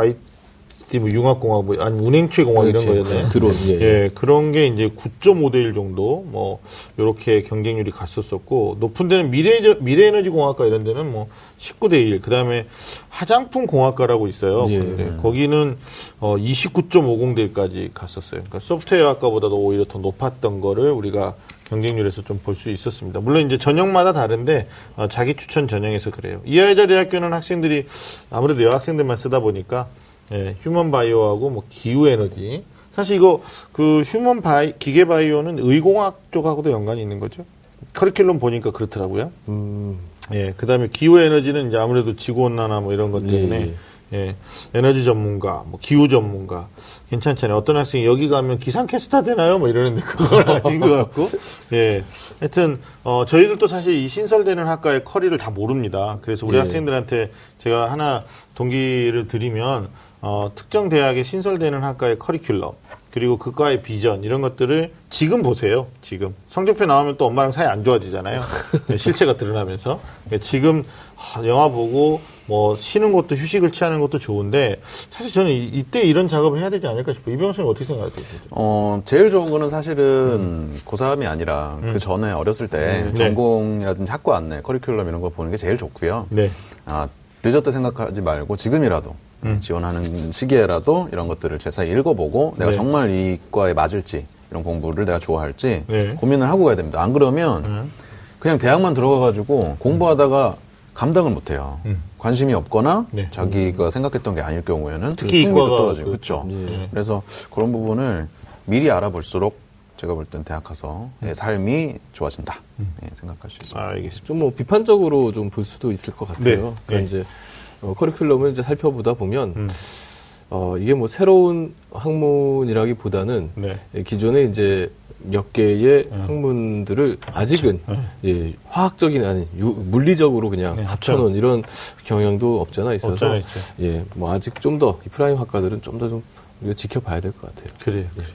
IT 뭐 융합공학 뭐 아니 운행체 공학 이런. 거였나요? 드론, 예, 예. 예, 그런 게 이제 9.5대 1 정도 뭐 요렇게 경쟁률이 갔었었고 높은 데는 미래 미래 에너지 공학과 이런 데는 뭐 19대 1. 그다음에 화장품 공학과라고 있어요. 예. 근데 거기는 어 29.50대 1까지 갔었어요. 그러니까 소프트웨어 학과보다도 오히려 더 높았던 거를 우리가 경쟁률에서 좀 볼 수 있었습니다. 물론 이제 전형마다 다른데 어, 자기 추천 전형에서 그래요. 이화여자 대학교는 학생들이 아무래도 여학생들만 쓰다 보니까 예, 휴먼 바이오하고 뭐 기후 에너지. 사실 이거 그 휴먼 바이 기계 바이오는 의공학 쪽하고도 연관이 있는 거죠. 커리큘럼 보니까 그렇더라고요. 음, 예, 그다음에 기후 에너지는 이제 아무래도 지구 온난화 뭐 이런 것 때문에 예, 예, 에너지 전문가, 뭐 기후 전문가 괜찮잖아요. 어떤 학생이 여기 가면 기상캐스터 되나요? 뭐 이러는데 그건 아닌 것 같고, 예, 하여튼 어 저희들도 사실 이 신설되는 학과의 커리를 다 모릅니다. 그래서 우리 예. 학생들한테 제가 하나 동기를 드리면 어, 특정 대학에 신설되는 학과의 커리큘럼 그리고 그 과의 비전 이런 것들을 지금 보세요. 지금 성적표 나오면 또 엄마랑 사이 안 좋아지잖아요. 실체가 드러나면서 그러니까 지금 하, 영화 보고 뭐 쉬는 것도 휴식을 취하는 것도 좋은데 사실 저는 이, 때 이런 작업을 해야 되지 않을까 싶어요. 이병헌 선생님 어떻게 생각하세요? 어, 제일 좋은 거는 사실은 고3이 아니라 그 전에 어렸을 때 네. 전공이라든지 학과 안내, 커리큘럼 이런 거 보는 게 제일 좋고요. 네. 아, 늦었다 생각하지 말고 지금이라도 음. 지원하는 시기에라도 이런 것들을 제사히 읽어보고 내가 네. 정말 이 과에 맞을지 이런 공부를 내가 좋아할지 네. 고민을 하고 가야 됩니다. 안 그러면 음. 그냥 대학만 들어가가지고 공부하다가 감당을 못해요. 음. 관심이 없거나 네. 자기가 생각했던 게 아닐 경우에는 특히 흥미도 이과가 떨어지고 그렇죠. 그렇죠. 예. 그래서 그런 부분을 미리 알아볼수록 제가 볼 땐 대학 가서 음. 의 삶이 좋아진다 예, 생각할 수 있습니다. 알겠습니다. 좀 뭐 비판적으로 좀 볼 수도 있을 것 같아요. 네. 그러니까 네. 이제 어, 커리큘럼을 이제 살펴보다 보면 음. 어, 이게 뭐 새로운 학문이라기보다는 네. 예, 기존에 이제 몇 개의 음. 학문들을 아직은 네. 예, 화학적인 아닌 유- 물리적으로 그냥 네, 합쳐놓은 이런 경향도 없잖아 있어서 없잖아. 예, 뭐 아직 좀더이 프라임 학과들은 좀더좀 지켜봐야 될 것 같아요. 그래요. 그래요.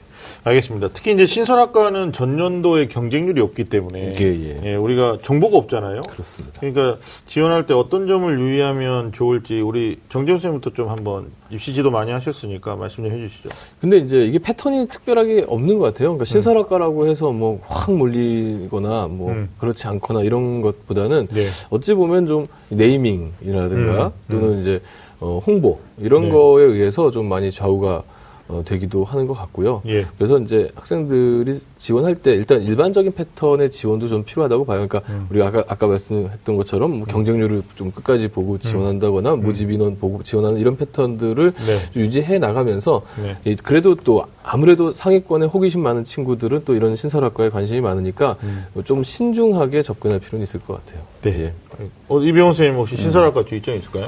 알겠습니다. 특히 이제 신설학과는 전년도에 경쟁률이 없기 때문에 예, 예. 예, 우리가 정보가 없잖아요. 그렇습니다. 그러니까 지원할 때 어떤 점을 유의하면 좋을지 우리 정재훈 선생님부터 좀 한번 입시 지도 많이 하셨으니까 말씀 좀 해주시죠. 근데 이제 이게 패턴이 특별하게 없는 것 같아요. 그러니까 신설학과라고 해서 뭐 확 몰리거나 뭐 음. 그렇지 않거나 이런 것보다는 네. 어찌 보면 좀 네이밍이라든가 음, 또는 이제 어, 홍보 이런 네. 거에 의해서 좀 많이 좌우가 어, 되기도 하는 것 같고요. 예. 그래서 이제 학생들이 지원할 때 일단 일반적인 패턴의 지원도 좀 필요하다고 봐요. 그러니까 음. 우리가 아까, 아까 말씀했던 것처럼 뭐 경쟁률을 좀 끝까지 보고 지원한다거나 모집 인원 보고 지원하는 이런 패턴들을 음. 네. 유지해 나가면서 네. 이 그래도 또 아무래도 상위권에 호기심 많은 친구들은 또 이런 신설학과에 관심이 많으니까 좀 신중하게 접근할 필요는 있을 것 같아요. 음. 네. 예. 어, 이병헌 선생님 혹시 신설학과 주 입장 있을까요?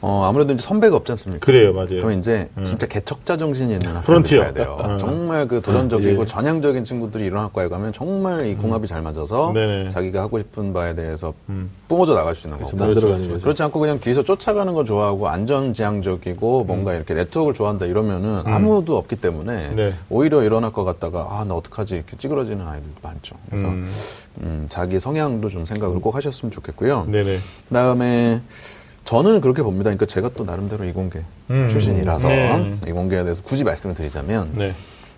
어, 아무래도 이제 선배가 없지 않습니까? 그래요, 맞아요. 그러면 이제 음. 진짜 개척자 정신이 있는 학생들 프론티어. 가야 돼요. 음. 정말 그 도전적이고 예. 전향적인 친구들이 이런 학과에 가면 정말 이 궁합이 잘 맞아서 음. 네네. 자기가 하고 싶은 바에 대해서 음. 뿜어져 나갈 수 있는 그래서 거고. 만들어가는 그렇죠. 거죠. 그렇지 않고 그냥 뒤에서 쫓아가는 거 좋아하고 안전지향적이고 뭔가 이렇게 네트워크를 좋아한다 이러면은 아무도 없기 때문에 음. 네. 오히려 이런 학과 갔다가 아 나 어떡하지 이렇게 찌그러지는 아이들도 많죠. 그래서 음. 음, 자기 성향도 좀 생각을 꼭 하셨으면 좋겠고요. 네네. 그다음에 저는 그렇게 봅니다. 그러니까 제가 또 나름대로 이공계 음. 출신이라서 네. 이공계에 대해서 굳이 말씀을 드리자면 네.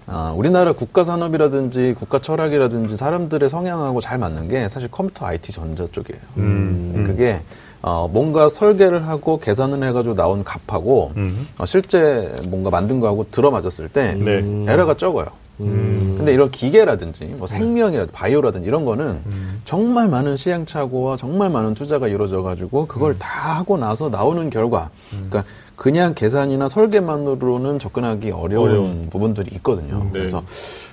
아, 우리나라 국가 산업이라든지 국가 철학이라든지 사람들의 성향하고 잘 맞는 게 사실 컴퓨터 IT 전자 쪽이에요. 음. 그게 어, 뭔가 설계를 하고 계산을 해가지고 나온 값하고 음. 어, 실제 뭔가 만든 거하고 들어맞았을 때 네. 에러가 적어요. 음. 근데 이런 기계라든지 뭐 생명이라든지 바이오라든지 이런 거는 정말 많은 시행착오와 정말 많은 투자가 이루어져 가지고 그걸 다 하고 나서 나오는 결과 그러니까 그냥 계산이나 설계만으로는 접근하기 어려운, 어려운. 부분들이 있거든요. 네. 그래서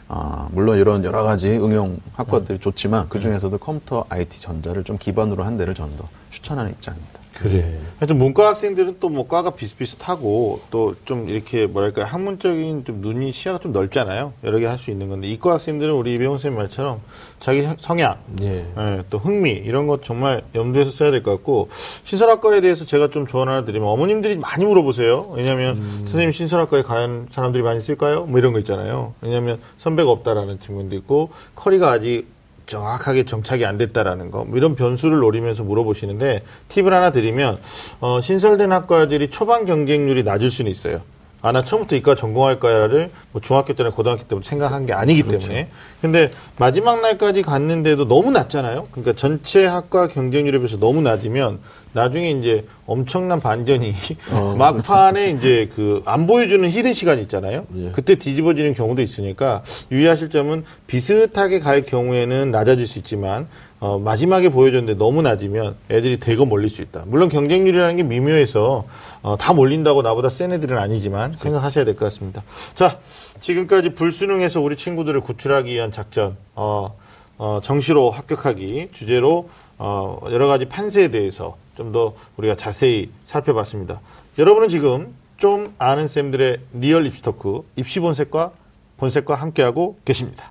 아, 물론 이런 여러 가지 응용 학과들이 좋지만 그 중에서도 컴퓨터 IT 전자를 좀 기반으로 한 데를 저는 더 추천하는 입장입니다. 그래. 하여튼 문과 학생들은 또 뭐 과가 비슷비슷하고 또 좀 이렇게 뭐랄까 학문적인 좀 눈이 시야가 좀 넓잖아요. 여러 개 할 수 있는 건데 이과 학생들은 우리 이병훈 선생님 말처럼 자기 성- 성향, 예. 예, 또 흥미 이런 것 정말 염두에서 써야 될 것 같고 신설학과에 대해서 제가 좀 조언 하나 드리면 어머님들이 많이 물어보세요. 왜냐하면 선생님 신설학과에 가는 사람들이 많이 있을까요? 뭐 이런 거 있잖아요. 왜냐하면 선배가 없다라는 친구도 있고 커리가 아직 정확하게 정착이 안 됐다라는 거, 뭐 이런 변수를 노리면서 물어보시는데 팁을 하나 드리면 어, 신설된 학과들이 초반 경쟁률이 낮을 수는 있어요. 아, 나 처음부터 이과 전공할 거야를 뭐 중학교 때나 고등학교 때부터 생각한 게 아니기 때문에. 근데 마지막 날까지 갔는데도 너무 낮잖아요. 그러니까 전체 학과 경쟁률에 비해서 너무 낮으면 나중에 이제 엄청난 반전이 막판에 이제 그 안 보여주는 히든 시간 있잖아요. 예. 그때 뒤집어지는 경우도 있으니까 유의하실 점은 비슷하게 갈 경우에는 낮아질 수 있지만 어, 마지막에 보여줬는데 너무 낮으면 애들이 대거 몰릴 수 있다. 물론 경쟁률이라는 게 미묘해서 어, 다 몰린다고 나보다 센 애들은 아니지만 생각하셔야 될 것 같습니다. 자, 지금까지 불수능에서 우리 친구들을 구출하기 위한 작전, 어, 어, 정시로 합격하기 주제로 어, 여러 가지 판세에 대해서 좀 더 우리가 자세히 살펴봤습니다. 여러분은 지금 좀 아는 쌤들의 리얼 입시 토크 입시 본색과 본색과 함께하고 계십니다.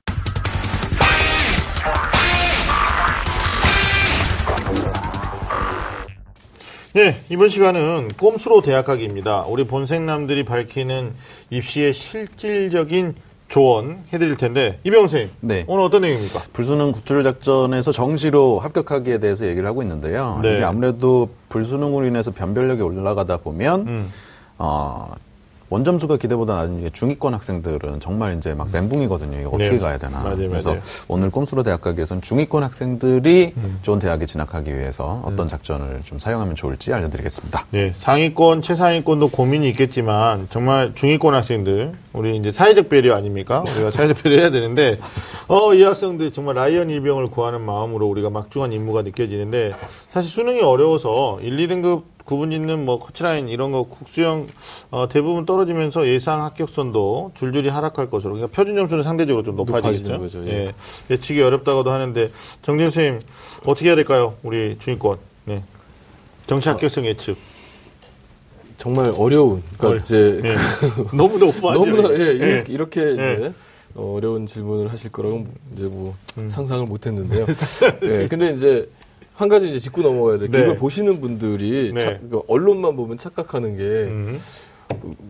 네, 이번 시간은 꼼수로 대학 가기입니다. 우리 본색남들이 밝히는 입시의 실질적인 조언 해드릴 텐데 이병훈 선생님, 네. 오늘 어떤 내용입니까? 불수능 구출 작전에서 정시로 합격하기에 대해서 얘기를 하고 있는데요. 네. 이게 아무래도 불수능으로 인해서 변별력이 올라가다 보면 음. 어, 원점수가 기대보다 낮은 이게 중위권 학생들은 정말 이제 막 멘붕이거든요. 이거 어떻게 네. 가야 되나. 맞아요, 그래서 맞아요. 오늘 꼼수로 대학 가기 위해서는 중위권 학생들이 좋은 대학에 진학하기 위해서 음. 어떤 작전을 좀 사용하면 좋을지 알려드리겠습니다. 네, 상위권, 최상위권도 고민이 있겠지만 정말 중위권 학생들, 우리 이제 사회적 배려 아닙니까? 우리가 사회적 배려 해야 되는데, 어, 이 학생들 정말 라이언 일병을 구하는 마음으로 우리가 막중한 임무가 느껴지는데, 사실 수능이 어려워서 1, 2등급 구분 짓는 뭐 커트라인 이런 거 국수형 어, 대부분 떨어지면서 예상 합격선도 줄줄이 하락할 것으로 그러니까 표준 점수는 상대적으로 좀 높아지겠죠. 거죠, 예. 예. 예측이 어렵다고도 하는데 정재 선생님 어떻게 해야 될까요? 우리 중위권. 네. 정시 합격성 예측. 정말 어려운, 그러니까 어려- 이제 예. 너무 높아. 너무나 예, 예. 이렇게, 예. 이제 어, 어려운 질문을 하실 거라고 이제 뭐 음. 상상을 못 했는데요. 예, 근데 이제 한 가지 이제 짚고 넘어가야 될게 네. 이걸 보시는 분들이 네. 착- 그러니까 언론만 보면 착각하는 게왜 음.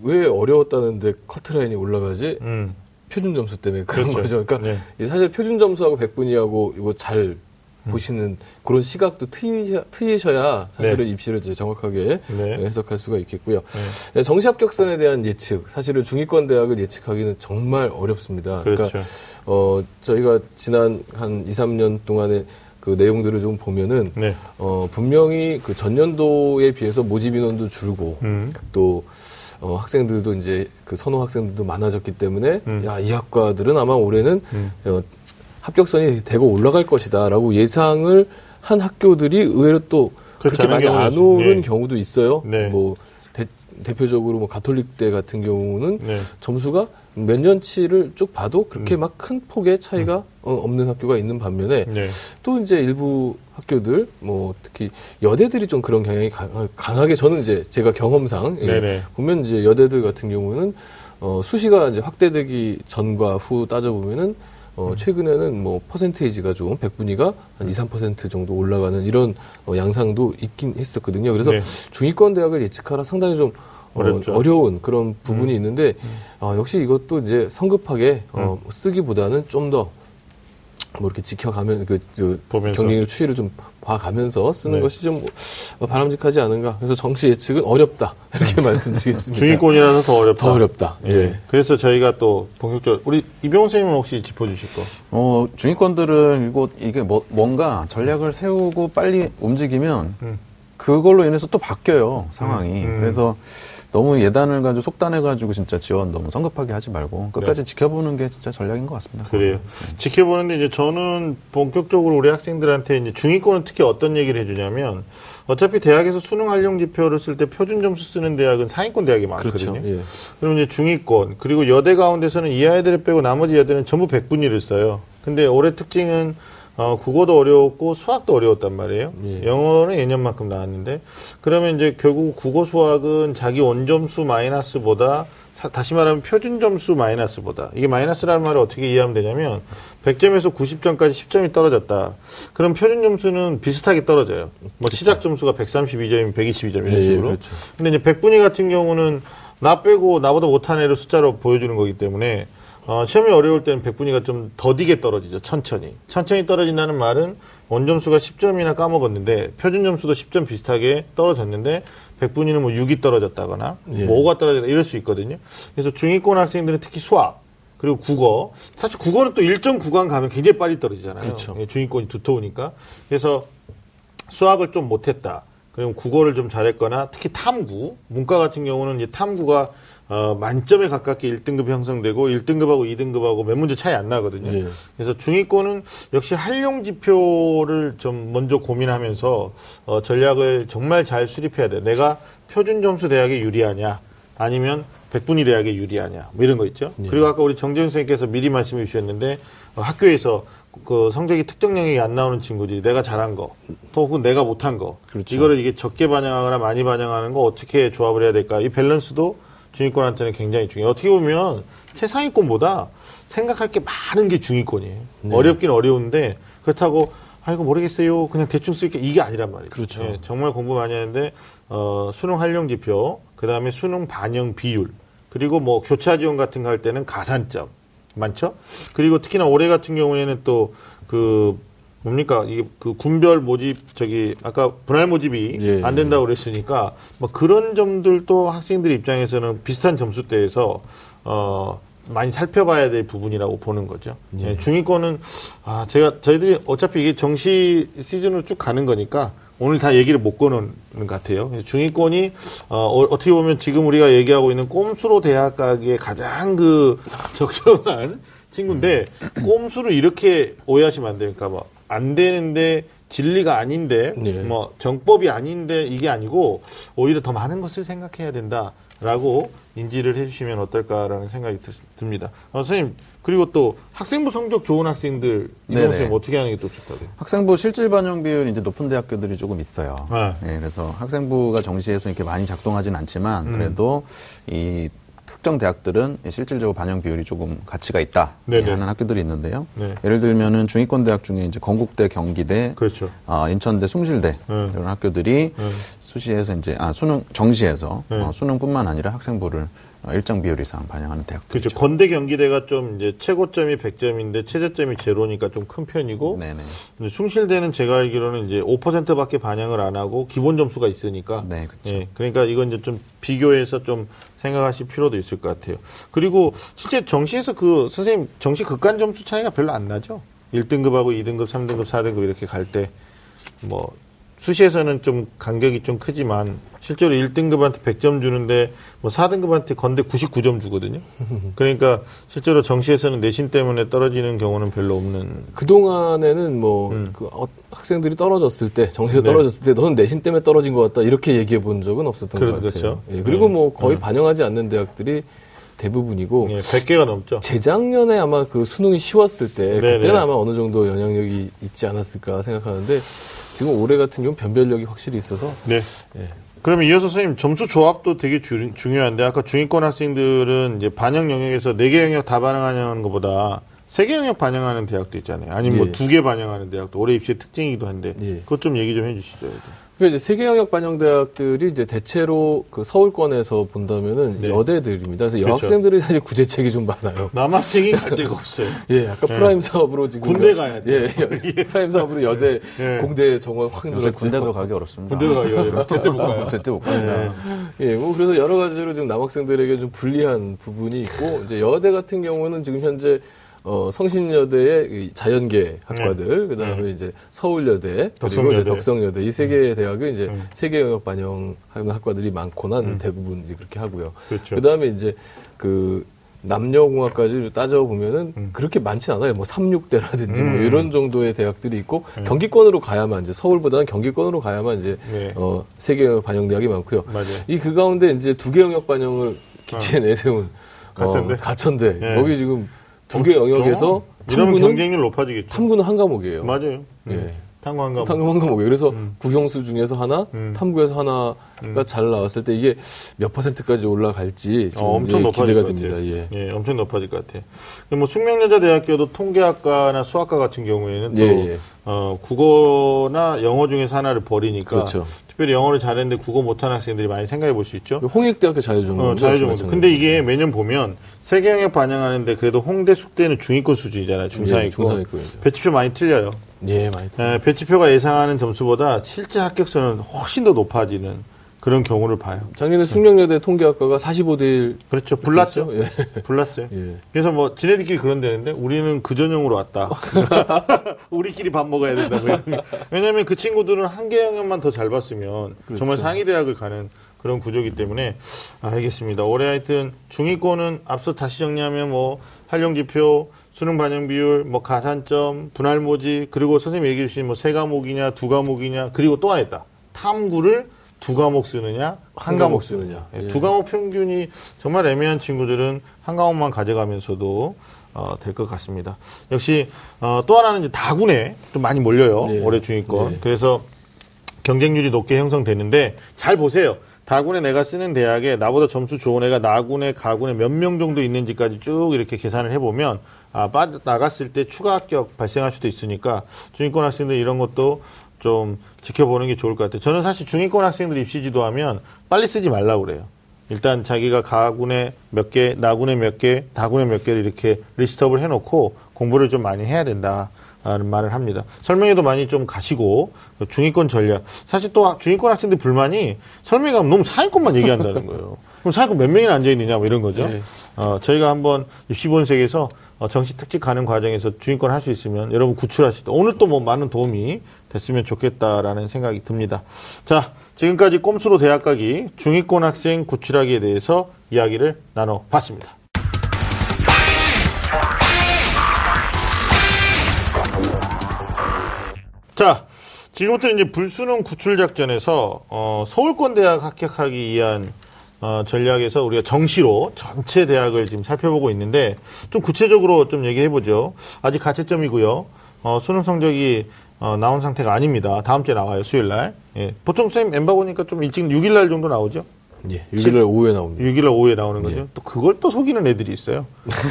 어려웠다는데 커트라인이 올라가지? 음. 표준 점수 때문에 그런 그렇죠. 거죠. 그러니까 네. 이 사실 표준 점수하고 백분위하고 이거 잘 음. 보시는 그런 시각도 트이셔, 트이셔야 사실은 입시를 이제 정확하게 네. 해석할 수가 있겠고요. 네, 정시 합격선에 대한 예측, 사실은 중위권 대학을 예측하기는 정말 어렵습니다. 그렇죠. 그러니까 어 저희가 지난 한 2, 3년 동안의 그 내용들을 좀 보면은 네. 어 분명히 그 전년도에 비해서 모집 인원도 줄고 음. 또 어, 학생들도 이제 그 선호 학생들도 많아졌기 때문에 음. 야이 학과들은 아마 올해는 음. 어, 합격선이 대거 올라갈 것이다라고 예상을 한 학교들이 의외로 또 그렇게 많이 안 오는 있죠. 경우도 있어요. 네. 뭐 대, 대표적으로 뭐 가톨릭대 같은 경우는 네. 점수가 몇 년치를 쭉 봐도 그렇게 음. 막큰 폭의 차이가 어, 없는 학교가 있는 반면에 네. 또 이제 일부 학교들 뭐 특히 여대들이 좀 그런 경향이 강, 강하게 저는 이제 제가 경험상 예. 보면 이제 여대들 같은 경우는 어, 수시가 이제 확대되기 전과 후 따져 보면은 어, 음. 최근에는 뭐 퍼센테이지가 좀 백분위가 한 2, 3% 정도 올라가는 이런 어, 양상도 있긴 했었거든요. 그래서 네. 중위권 대학을 예측하라 상당히 좀 어, 어렵죠. 음. 어려운 그런 부분이 있는데 어, 역시 이것도 이제 성급하게 어, 음. 쓰기보다는 좀 더 뭐 이렇게 지켜가면 그 저, 보면서. 경쟁률 추이를 좀 봐가면서 쓰는 네. 것이 좀 어, 바람직하지 않은가. 그래서 정시 예측은 어렵다 이렇게 말씀드리겠습니다. 중위권이라서 더 어렵다. 더 어렵다. 예. 예. 그래서 저희가 또 본격적으로 우리 이병훈 선생님은 혹시 짚어주실 거? 어, 중위권들은 이거 이게 뭐, 뭔가 전략을 세우고 빨리 움직이면 음. 그걸로 인해서 또 바뀌어요 상황이. 음. 그래서 너무 예단을 가지고 속단해가지고 진짜 지원 너무 성급하게 하지 말고 끝까지 지켜보는 게 진짜 전략인 것 같습니다. 네. 그래요. 지켜보는데 이제 저는 본격적으로 우리 학생들한테 이제 중위권은 특히 어떤 얘기를 해주냐면 어차피 대학에서 수능 활용 지표를 쓸 때 표준 점수 쓰는 대학은 상위권 대학이 많거든요. 그렇죠. 예. 그럼 이제 중위권 그리고 여대 가운데서는 이하 애들을 빼고 나머지 여대는 전부 백분위를 써요. 근데 올해 특징은 어, 국어도 어려웠고 수학도 어려웠단 말이에요. 예. 영어는 예년만큼 나왔는데 그러면 이제 결국 국어 수학은 자기 원점수 마이너스보다 사- 다시 말하면 표준 점수 마이너스보다 이게 마이너스라는 말을 어떻게 이해하면 되냐면 100점에서 90점까지 10점이 떨어졌다. 그럼 표준 점수는 비슷하게 떨어져요. 뭐 시작 점수가 132점이면 122점 이런 예, 예, 식으로. 그렇죠. 근데 이제 백분위 같은 경우는 나 빼고 나보다 못한 애를 숫자로 보여주는 거기 때문에 어, 시험이 어려울 때는 백분위가 좀 더디게 떨어지죠. 천천히. 천천히 떨어진다는 말은 원점수가 10점이나 까먹었는데 표준 점수도 10점 비슷하게 떨어졌는데 백분위는 뭐 6이 떨어졌다거나 예. 뭐 5가 떨어졌다 이럴 수 있거든요. 그래서 중위권 학생들은 특히 수학 그리고 국어 사실 국어는 또 일정 구간 가면 굉장히 빨리 떨어지잖아요. 그렇죠. 예, 중위권이 두터우니까 그래서 수학을 좀 못했다. 그럼 국어를 좀 잘했거나 특히 탐구, 문과 같은 경우는 이제 탐구가 어, 만점에 가깝게 1등급 형성되고 1등급하고 2등급하고 몇 문제 차이 안 나거든요. 예. 그래서 중위권은 역시 활용 지표를 좀 먼저 고민하면서 어, 전략을 정말 잘 수립해야 돼. 내가 표준 점수 대학에 유리하냐, 아니면 백분위 대학에 유리하냐, 뭐 이런 거 있죠. 예. 그리고 아까 우리 정재훈 선생님께서 미리 말씀해 주셨는데 어, 학교에서 그 성적이 특정 영역이 안 나오는 친구들이 내가 잘한 거, 또 혹은 내가 못한 거, 그렇죠. 이거를 이게 적게 반영하거나 많이 반영하는 거 어떻게 조합을 해야 될까? 이 밸런스도 중위권한테는 굉장히 중요해요. 어떻게 보면 최상위권보다 생각할 게 많은 게 중위권이에요. 네. 어렵긴 어려운데 그렇다고 아이고 모르겠어요. 그냥 대충 쓸게 이게 아니란 말이죠. 그렇죠. 예, 정말 공부 많이 하는데 어, 수능 활용 지표, 그다음에 수능 반영 비율, 그리고 뭐 교차 지원 같은 거 할 때는 가산점 많죠. 그리고 특히나 올해 같은 경우에는 또그 뭡니까 이게 그 군별 모집 저기 아까 분할 모집이 예, 안 된다고 그랬으니까 뭐 그런 점들도 학생들 입장에서는 비슷한 점수대에서 어 많이 살펴봐야 될 부분이라고 보는 거죠. 예, 중위권은 아 제가 저희들이 어차피 이게 정시 시즌으로 쭉 가는 거니까 오늘 다 얘기를 못 꺼내는 것 같아요. 중위권이 어, 어, 떻게 보면 지금 우리가 얘기하고 있는 꼼수로 대학 가기에 가장 그 적정한 친구인데 꼼수를 이렇게 오해하시면 안 되니까 뭐 안 되는데 진리가 아닌데 네. 뭐 정법이 아닌데 이게 아니고 오히려 더 많은 것을 생각해야 된다라고 인지를 해주시면 어떨까라는 생각이 들- 듭니다. 어, 선생님 그리고 또 학생부 성적 좋은 학생들 이런. 선생님 어떻게 하는 게 또 좋다고요? 학생부 실질 반영 비율이 이제 높은 대학교들이 조금 있어요. 네. 예, 그래서 학생부가 정시에서 이렇게 많이 작동하진 않지만 음. 그래도 이 특정 대학들은 실질적으로 반영 비율이 조금 가치가 있다 네네. 하는 학교들이 있는데요. 네. 예를 들면은 중위권 대학 중에 이제 건국대, 경기대, 그렇죠. 아, 인천대, 숭실대 네. 이런 학교들이 네. 수시에서 이제 아 수능 정시에서 네. 어, 수능뿐만 아니라 학생부를 어, 일정 비율 이상 반영하는 대학들. 그렇죠. 건대 경기대가 좀 이제 최고점이 100점인데 최저점이 제로니까 좀 큰 편이고 네네. 근데 숭실대는 제가 알기로는 이제 5%밖에 반영을 안 하고 기본 점수가 있으니까 네, 그렇죠. 예, 그러니까 이건 이제 좀 비교해서 좀 생각하실 필요도 있을 것 같아요. 그리고 실제 정시에서 그 선생님 정시 극간 점수 차이가 별로 안 나죠. 1등급하고 2등급, 3등급, 4등급 이렇게 갈 때 뭐 수시에서는 좀 간격이 좀 크지만 실제로 1등급한테 100점 주는데 뭐 4등급한테 건대 99점 주거든요. 그러니까 실제로 정시에서는 내신 때문에 떨어지는 경우는 별로 없는 그동안에는 뭐, 음. 그 어- 학생들이 떨어졌을 때, 정시에 네. 떨어졌을 때, 너는 내신 때문에 떨어진 것 같다. 이렇게 얘기해 본 적은 없었던 그렇- 것 같아요. 그렇죠. 예, 그리고 네. 뭐 거의 음. 반영하지 않는 대학들이 대부분이고, 예, 100개가 넘죠. 재작년에 아마 그 수능이 쉬웠을 때, 네네. 그때는 아마 어느 정도 영향력이 있지 않았을까 생각하는데, 지금 올해 같은 경우는 변별력이 확실히 있어서, 네. 예. 그러면 이어서 선생님 점수 조합도 되게 주- 중요한데 아까 중위권 학생들은 이제 반영 영역에서 네 개 영역 다 반영하는 것보다 세 개 영역 반영하는 대학도 있잖아요. 아니면 뭐 예. 두개 반영하는 대학도 올해 입시의 특징이기도 한데 예. 그것 좀 얘기 좀 해주시죠. 그러니까 이제 세 개 영역 반영 대학들이 이제 대체로 그 서울권에서 본다면은 네. 여대들입니다. 그래서 그렇죠. 여학생들이 사실 구제책이 좀 많아요. 남학생이 갈 데가 없어요. 예, 아까 프라임 사업으로 지금 군대 가야 예, 돼요. 예, 프라임 사업으로 여대 예. 공대 정원 확 요새 늘었죠. 군대도 가기 어렵습니다. 군대도 가기 어려워요. 제때 못 가요. 제때 못 갑니다. 예, 뭐 그래서 여러 가지로 지금 남학생들에게 좀 불리한 부분이 있고 이제 여대 같은 경우는 지금 현재 어, 성신여대의 이 자연계 학과들, 그 다음에 이제 서울여대, 그리고 네. 덕성여대. 이제 덕성여대 이 세 개의 대학은 이제 음. 세 개 영역 반영하는 학과들이 많고는 대부분 이제 그렇게 하고요. 그렇죠. 그다음에 이제 그 남녀공학까지 따져 보면은 그렇게 많지 않아요. 뭐 삼육대라든지 뭐 음. 이런 정도의 대학들이 있고 경기권으로 가야만 이제 서울보다는 경기권으로 가야만 이제 네. 어 세계 영역 반영 대학이 많고요. 이 그 가운데 이제 두 개 영역 반영을 기치에 내세운 가천대? 어, 가천대 예. 여기 지금 두 개 영역에서 이러면 탐구는 경쟁률 높아지겠죠. 탐구는 한 과목이에요. 맞아요. 예. 음. 탐구 한 과목. 탐구 한 과목이에요. 그래서 국영수 중에서 하나, 음. 탐구에서 하나가 잘 나왔을 때 이게 몇 퍼센트까지 올라갈지 좀 어, 엄청 예, 높아질 기대가 것 됩니다. 예. 예, 엄청 높아질 것 같아요. 뭐 숙명여자대학교도 통계학과나 수학과 같은 경우에는 또 예, 예. 어, 국어나 영어 중에서 하나를 버리니까 그렇죠. 특별히 영어를 잘했는데 국어 못하는 학생들이 많이 생각해 볼 수 있죠. 홍익대학교 자유전공. 어, 자유전공. 근데 이게 매년 보면 세계 영역 반영하는데 그래도 홍대 숙대는 중위권 수준이잖아요. 중상위권. 예, 중상위권이죠. 배치표 많이 틀려요. 예, 많이 들- 에, 배치표가 예상하는 점수보다 실제 합격수는 훨씬 더 높아지는 그런 경우를 봐요. 작년에 숙명여대 통계학과가 45대 1 그렇죠. 불났죠. 예. 불났어요. 예. 그래서 뭐 지네들끼리 그런다는데 우리는 그 전형으로 왔다. 우리끼리 밥 먹어야 된다. 뭐. 왜냐하면 그 친구들은 한개 영역만 더 잘 봤으면 그렇죠. 정말 상위 대학을 가는 그런 구조기 때문에 아, 알겠습니다. 올해 하여튼 중위권은 앞서 다시 정리하면 뭐 활용 지표, 수능 반영 비율, 뭐 가산점, 분할 모집 그리고 선생님 얘기해 주신 뭐 세 과목이냐 두 과목이냐 그리고 또 하나 있다. 탐구를 두 과목 쓰느냐 한, 한 과목 쓰느냐. 예, 예. 두 과목 평균이 정말 애매한 친구들은 한 과목만 가져가면서도 어, 될 것 같습니다. 역시 어, 또 하나는 이제 다군에 좀 많이 몰려요. 네. 올해 중위권. 네. 그래서 경쟁률이 높게 형성되는데 잘 보세요. 다군에 내가 쓰는 대학에 나보다 점수 좋은 애가 나군에 가군에 몇 명 정도 있는지까지 쭉 이렇게 계산을 해보면 아, 빠져 나갔을 때 추가 합격 발생할 수도 있으니까 중위권 학생들 이런 것도 좀 지켜보는 게 좋을 것 같아요. 저는 사실 중위권 학생들 입시 지도하면 빨리 쓰지 말라고 그래요. 일단 자기가 가군에 몇 개, 나군에 몇 개, 다군에 몇 개를 이렇게 리스트업을 해놓고 공부를 좀 많이 해야 된다. 라는 말을 합니다. 설명회도 많이 좀 가시고 중위권 전략. 사실 또 중위권 학생들 불만이 설명회 가면 너무 상위권만 얘기한다는 거예요. 그럼 상위권 몇 명이나 앉아 있느냐 뭐 이런 거죠. 네. 어, 저희가 한번 입시본색에서 어, 정시 특집 가는 과정에서 중위권 할 수 있으면 여러분 구출하실 때 오늘 또 뭐 많은 도움이 됐으면 좋겠다라는 생각이 듭니다. 자, 지금까지 꼼수로 대학 가기 중위권 학생 구출하기에 대해서 이야기를 나눠봤습니다. 자, 지금부터 이제 불수능 구출 작전에서 어, 서울권 대학 합격하기 위한 어, 전략에서 우리가 정시로 전체 대학을 지금 살펴보고 있는데 좀 구체적으로 좀 얘기해 보죠. 아직 가채점이고요. 어, 수능 성적이 어, 나온 상태가 아닙니다. 다음 주에 나와요. 수요일 날. 예. 보통 선생님 엠바 보니까 좀 일찍 6일 날 정도 나오죠. 예, 6일날 오후에 나옵니다. 6일날 오후에 나오는 거죠. 예. 또 그걸 또 속이는 애들이 있어요.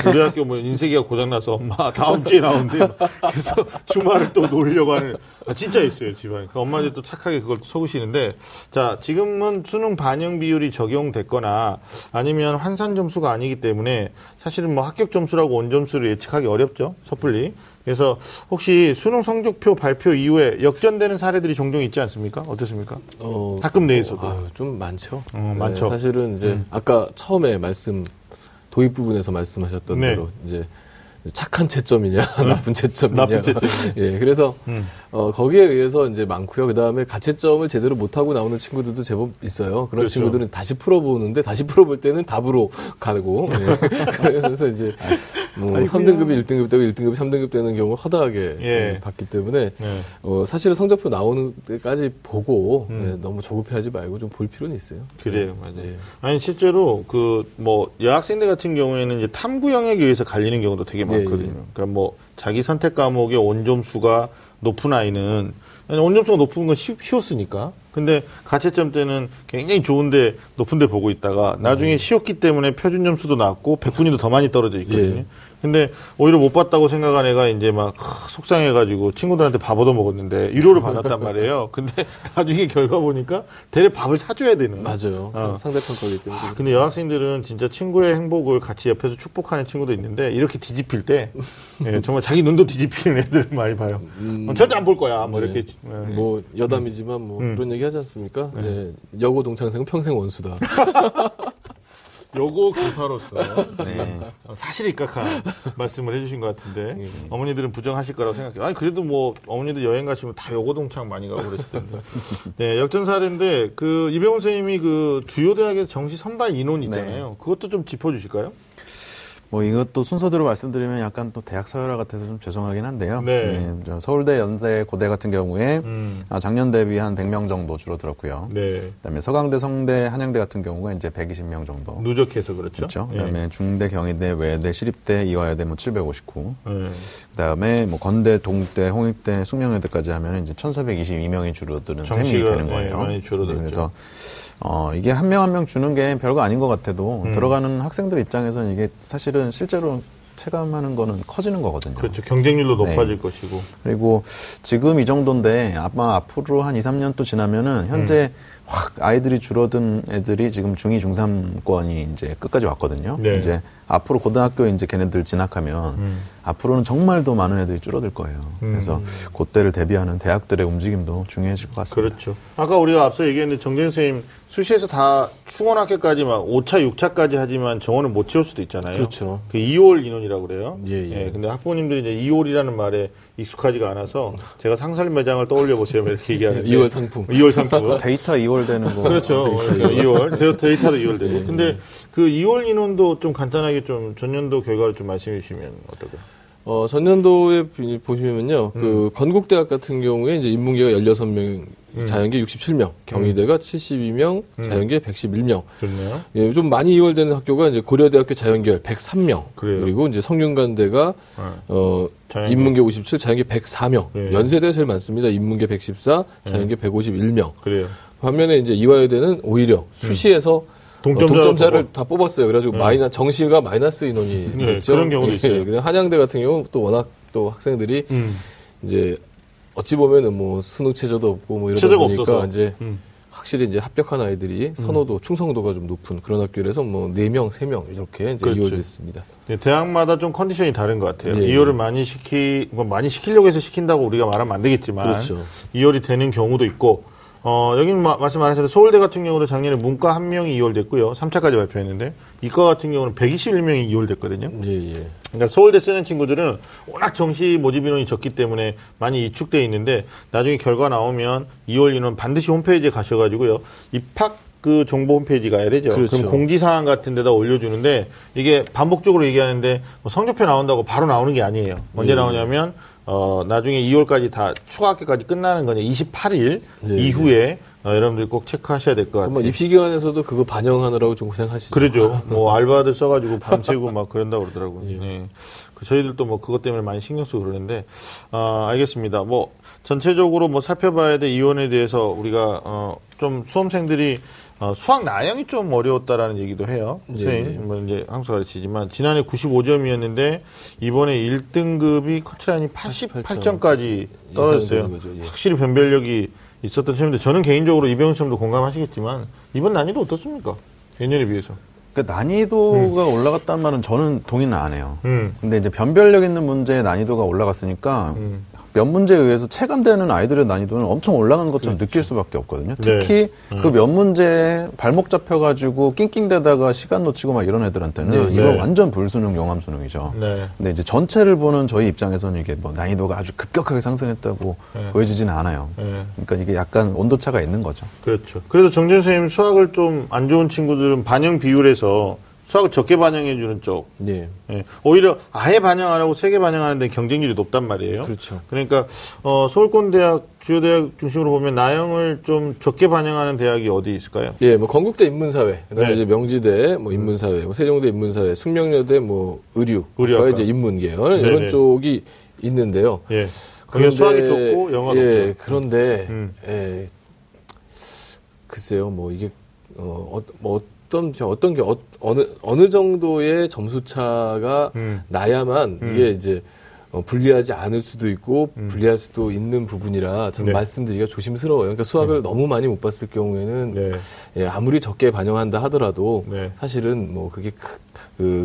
우리 학교 뭐 인쇄기가 고장나서 엄마 다음 주에 나온대. 그래서 주말을 또 놀려고 하는. 아, 진짜 있어요, 집안에. 그 엄마들이 또 착하게 그걸 또 속으시는데. 자, 지금은 수능 반영 비율이 적용됐거나 아니면 환산 점수가 아니기 때문에 사실은 뭐 합격 점수라고 온 점수를 예측하기 어렵죠. 섣불리. 그래서 혹시 수능 성적표 발표 이후에 역전되는 사례들이 종종 있지 않습니까? 어떻습니까? 어, 학급 내에서도. 아유, 좀 많죠. 어, 많죠. 음. 사실은 이제 아까 처음에 말씀 도입 부분에서 말씀하셨던 네. 대로 이제 착한 채점이냐 나쁜 채점이냐 나쁜 채점이냐. 예 그래서 음. 어 거기에 의해서 이제 많고요 그다음에 가채점을 제대로 못 하고 나오는 친구들도 제법 있어요 그런 그렇죠. 친구들은 다시 풀어보는데 다시 풀어볼 때는 답으로 가고 예. 그래서 이제 뭐 아이고야. 3등급이 1등급 되고 1등급이 3등급 되는 경우 허다하게 예. 예, 봤기 때문에 네. 어, 사실은 성적표 나오는 때까지 보고 음. 예, 너무 조급해하지 말고 좀 볼 필요는 있어요. 그래요, 맞아요. 예. 아니 실제로 그 뭐 여학생들 같은 경우에는 이제 탐구 영역에 의해서 갈리는 경우도 되게 예, 많거든요. 예. 그러니까 뭐 자기 선택 과목의 온점수가 높은 아이는 온점수가 높은 건 쉬, 쉬웠으니까. 근데 가채점 때는 굉장히 좋은데 높은데 보고 있다가 나중에 음. 쉬웠기 때문에 표준 점수도 낮고 백분위도 더 많이 떨어져 있거든요. 예. 근데 오히려 못 봤다고 생각한 애가 이제 막 하, 속상해가지고 친구들한테 밥 얻어 먹었는데 위로를 받았단 말이에요. 근데 나중에 결과 보니까 대래 밥을 사줘야 되는. 맞아요. 어. 상대평가기 때문에. 아, 근데 여학생들은 진짜 친구의 행복을 같이 옆에서 축복하는 친구도 있는데 이렇게 뒤집힐 때 예, 정말 자기 눈도 뒤집히는 애들을 많이 봐요. 어, 절대 안 볼 거야. 뭐 네. 이렇게 예. 뭐 여담이지만 뭐 음. 그런 얘기 하지 않습니까? 네. 여고 동창생은 평생 원수다. 요거 교사로서 네. 어, 사실 입각한 말씀을 해주신 것 같은데 예. 어머니들은 부정하실 거라고 생각해요. 아니 그래도 뭐 어머니들 여행 가시면 다 요거 동창 많이 가고 그러실 텐데. 네 역전 사례인데 그 이병훈 선생님이 그 주요 대학의 정시 선발 인원 있잖아요. 그것도 좀 짚어주실까요? 뭐 이것도 순서대로 말씀드리면 약간 또 대학 서열화 같아서 좀 죄송하긴 한데요. 네. 저 서울대, 연세, 고대 같은 경우에 음. 아, 작년 대비 한 100명 정도 줄어들었고요. 네 그다음에 서강대, 성대, 한양대 같은 경우가 이제 120명 정도. 누적해서 그렇죠. 그렇죠. 예. 그다음에 중대, 경희대, 외대, 시립대, 이화여대 뭐 759. 네. 그다음에 뭐 건대, 동대, 홍익대, 숙명여대까지 하면 이제 1,422명이 줄어드는 셈이 되는 예, 거예요. 많이 줄어들었죠. 그래서 어, 이게 한명 한 명 주는 게 별거 아닌 것 같아도 음. 들어가는 학생들 입장에서는 이게 사실은 실제로 체감하는 거는 커지는 거거든요. 그렇죠. 경쟁률도 네. 높아질 것이고. 그리고 지금 이 정도인데 아마 앞으로 한 2, 3년 또 지나면은 현재 음. 확 아이들이 줄어든 애들이 지금 중2, 중3권이 이제 끝까지 왔거든요. 네. 이제 앞으로 고등학교 이제 걔네들 진학하면 음. 앞으로는 정말 더 많은 애들이 줄어들 거예요. 음. 그래서 그때를 대비하는 대학들의 움직임도 중요해질 것 같습니다. 그렇죠. 아까 우리가 앞서 얘기했는데 정진 선생님 수시에서 다 충원합격까지 막 5차, 6차까지 하지만 정원을 못 채울 수도 있잖아요. 그렇죠. 그 이월 인원이라고 그래요. 예, 예. 근데 학부모님들이 이제 이월이라는 말에 익숙하지가 않아서 제가 상설 매장을 떠올려 보세요. 이렇게 얘기하는데 이월 상품. 이월 상품. 데이터 이월 되는 거. 그렇죠. 데이터 이월. 데이- 데이터도 이월 되고. 예, 근데 그 이월 인원도 좀 간단하게 좀 전년도 결과를 좀 말씀해 주시면 어떨까요? 어, 전년도에 비- 보시면요, 음. 그, 건국대학 같은 경우에 이제 인문계가 16명, 음. 자연계 67명, 경희대가 72명, 자연계 111명. 좋네요. 예, 좀 많이 이월되는 학교가 이제 고려대학교 자연계열 103명. 그래요. 그리고 이제 성균관대가, 네. 어, 자연계. 인문계 57, 자연계 104명. 네. 연세대가 제일 많습니다. 인문계 114, 자연계 151명. 그래요. 반면에 이제 이화여대는 오히려 수시에서 동점자를 동점자를 보고. 다 뽑았어요. 그래가지고 마이너 정시가 마이너스 인원이 네, 됐죠. 그런 경우도 예, 있어요. 그냥 한양대 같은 경우 또 워낙 또 학생들이 음. 이제 어찌 보면은 뭐 수능 체제도 없고 뭐 이러다 보니까 없어서. 이제 음. 확실히 이제 합격한 아이들이 선호도 충성도가 좀 높은 그런 학교라서 뭐네 명, 세명 이렇게 이제 그렇죠. 이월됐습니다. 네, 대학마다 좀 컨디션이 다른 것 같아요. 예, 이월을 예. 많이 시키, 뭐 많이 시키려고 해서 시킨다고 우리가 말하면 안 되겠지만, 그렇죠. 이월이 되는 경우도 있고, 어, 여긴 마- 말씀 안 하셨는데 서울대 같은 경우는 작년에 문과 한 명이 이월됐고요. 3차까지 발표했는데, 이과 같은 경우는 121명이 이월됐거든요. 예, 예. 그러니까 서울대 쓰는 친구들은 워낙 정시 모집 인원이 적기 때문에 많이 이축돼 있는데 나중에 결과 나오면 2월 인원 반드시 홈페이지에 가셔 가지고요 입학 그 정보 홈페이지 가야 되죠. 그렇죠. 럼 공지사항 같은 데다 올려주는데 이게 반복적으로 얘기하는데 뭐 성적표 나온다고 바로 나오는 게 아니에요. 언제 예. 나오냐면 어 나중에 2월까지 다 추가 학기까지 끝나는 거냐 28일 예, 이후에 어, 여러분들 꼭 체크하셔야 될 것 같아요. 뭐 입시기관에서도 그거 반영하느라고 좀 고생하시죠. 그러죠. 뭐 알바들 써가지고 밤새고 막 그런다고 그러더라고요. 예. 네. 그 저희들도 뭐 그것 때문에 많이 신경 쓰고 그러는데, 아, 알겠습니다. 뭐 전체적으로 뭐 살펴봐야 될 이원에 대해서 우리가 어, 좀 수험생들이 어, 수학 나영이 좀 어려웠다라는 얘기도 해요. 예, 선생님, 예. 뭐 이제 항상 가르치지만 지난해 95점이었는데 이번에 1등급이 커트라인이 88점까지 떨어졌어요. 예. 확실히 변별력이 있었던 시험인데 저는 개인적으로 이병훈 시험도 공감하시겠지만 이번 난이도 어떻습니까? 예년에 비해서. 그러니까 난이도가 올라갔다는 말은 저는 동의는 안 해요. 음. 근데 이제 변별력 있는 문제의 난이도가 올라갔으니까 음. 몇 문제에 의해서 체감되는 아이들의 난이도는 엄청 올라간 것처럼 느낄 수밖에 없거든요. 네. 특히 그몇 문제에 발목 잡혀가지고 낑낑대다가 시간 놓치고 막 이런 애들한테는 네, 이거 네. 완전 불수능, 용암 수능이죠. 네. 근데 이제 전체를 보는 저희 입장에서는 이게 뭐 난이도가 아주 급격하게 상승했다고 네. 보여지지는 않아요. 네. 그러니까 이게 약간 온도차가 있는 거죠. 그렇죠. 그래서 정준 선생님 수학을 좀 안 좋은 친구들은 반영 비율에서 수학을 적게 반영해주는 쪽. 예. 예. 오히려 아예 반영 안 하고 세개 반영하는 데 경쟁률이 높단 말이에요. 그렇죠. 그러니까 어, 서울권 대학 주요 대학 중심으로 보면 나영을 좀 적게 반영하는 대학이 어디 있을까요? 예, 뭐 건국대 인문사회, 그다음에 네. 이제 명지대 뭐 인문사회, 뭐 세종대 인문사회, 숙명여대 뭐 의류, 의류학과. 이제 인문계열 네네. 이런 쪽이 있는데요. 예. 그게 수학이 좋고 영어가 예, 높고. 그런데 음. 예, 글쎄요, 뭐 이게 어, 어, 뭐 어떤 어떤 게 어, 어느 어느 정도의 점수 차가 음. 나야만 음. 이게 이제 어, 불리하지 않을 수도 있고 불리할 수도 있는 부분이라 참 네. 말씀드리기가 조심스러워요. 그러니까 수학을 너무 많이 못 봤을 경우에는 네. 예, 아무리 적게 반영한다 하더라도 네. 사실은 뭐 그게 크, 그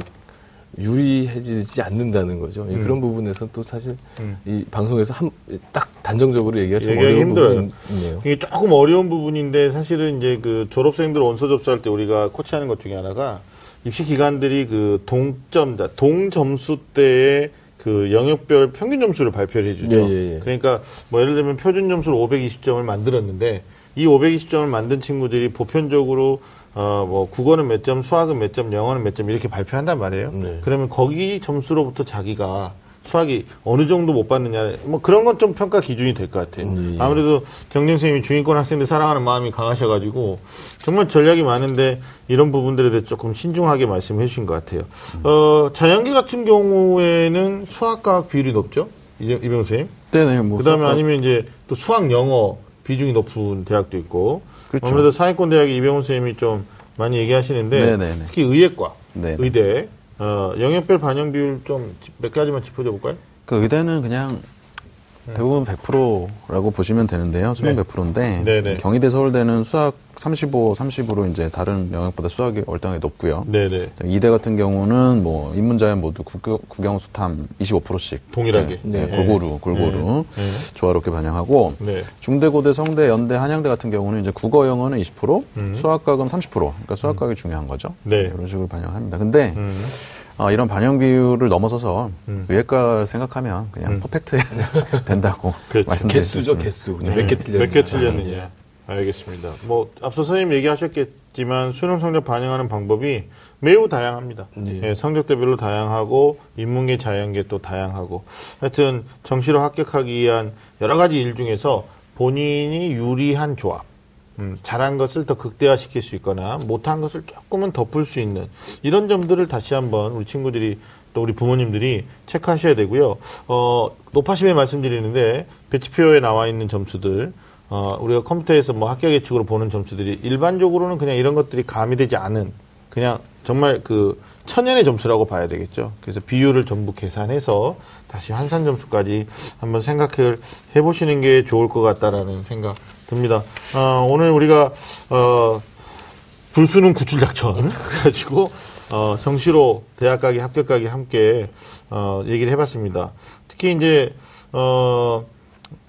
유리해지지 않는다는 거죠. 예, 그런 부분에서 또 사실 음. 이 방송에서 한 딱 단정적으로 얘기가 참 어려운 힘들어요. 부분이 있네요. 이게 조금 어려운 부분인데 사실은 이제 그 졸업생들 원서 접수할 때 우리가 코치하는 것 중에 하나가 입시 기관들이 그 동점자 동점수 때의 그 영역별 평균 점수를 발표를 해주죠. 예, 예, 예. 그러니까 뭐 예를 들면 표준 점수를 520점을 만들었는데 이 520점을 만든 친구들이 보편적으로 어 뭐 국어는 몇 점, 수학은 몇 점, 영어는 몇 점 이렇게 발표한단 말이에요. 네. 그러면 거기 점수로부터 자기가 수학이 어느 정도 못 받느냐 뭐 그런 건 좀 평가 기준이 될 것 같아요. 음, 예. 아무래도 경쟁 선생님이 중위권 학생들 사랑하는 마음이 강하셔가지고 정말 전략이 많은데 이런 부분들에 대해 조금 신중하게 말씀해 주신 것 같아요. 어, 자연계 같은 경우에는 수학과학 비율이 높죠? 이제 이병 선생님. 네네, 뭐. 그다음에 수학과- 아니면 이제 또 수학 영어 비중이 높은 대학도 있고 그렇죠. 아무래도 상위권 대학이 이병훈 선생님이 좀 많이 얘기하시는데 네네네. 특히 의예과, 네네. 의대 어, 영역별 반영 비율 좀 몇 가지만 짚어줘 볼까요? 그 의대는 그냥 대부분 100%라고 보시면 되는데요. 수능 네. 100%인데 네네. 경희대 서울대는 수학 35, 30으로 이제 다른 영역보다 수학이 월등하게 높고요. 네네. 이대 같은 경우는 뭐 인문자연 모두 국경, 국영 수탐 25%씩 동일하게. 네, 네. 골고루 골고루 네. 조화롭게 반영하고 네. 중대, 고대, 성대, 연대, 한양대 같은 경우는 이제 국어, 영어는 20%, 음. 수학과금 30%. 그러니까 수학과학이 중요한 거죠. 네. 이런 식으로 반영합니다. 근데 음. 아, 이런 반영 비율을 넘어서서 음. 의예과 생각하면 그냥 음. 퍼펙트 해야 된다고 그렇죠. 말씀드릴 수 개수죠. 개수. 그냥 몇개 틀렸냐. 몇개 틀렸느냐. 알겠습니다. 뭐 앞서 선생님 얘기하셨겠지만 수능 성적 반영하는 방법이 매우 다양합니다. 네. 예, 성적대별로 다양하고 인문계, 자연계 또 다양하고 하여튼 정시로 합격하기 위한 여러 가지 일 중에서 본인이 유리한 조합. 음, 잘한 것을 더 극대화시킬 수 있거나 못한 것을 조금은 덮을 수 있는 이런 점들을 다시 한번 우리 친구들이 또 우리 부모님들이 체크하셔야 되고요. 어, 높아심에 말씀드리는데 배치표에 나와 있는 점수들 어, 우리가 컴퓨터에서 뭐 합격 예측으로 보는 점수들이 일반적으로는 그냥 이런 것들이 가미되지 않은 그냥 정말 그 천연의 점수라고 봐야 되겠죠. 그래서 비율을 전부 계산해서 다시 환산 점수까지 한번 생각을 해보시는 게 좋을 것 같다라는 생각 듭니다. 어, 오늘 우리가 어, 불수능 구출 작전 그래가지고 어, 정시로 대학 가기 합격 가기 함께 어, 얘기를 해봤습니다. 특히 이제 어,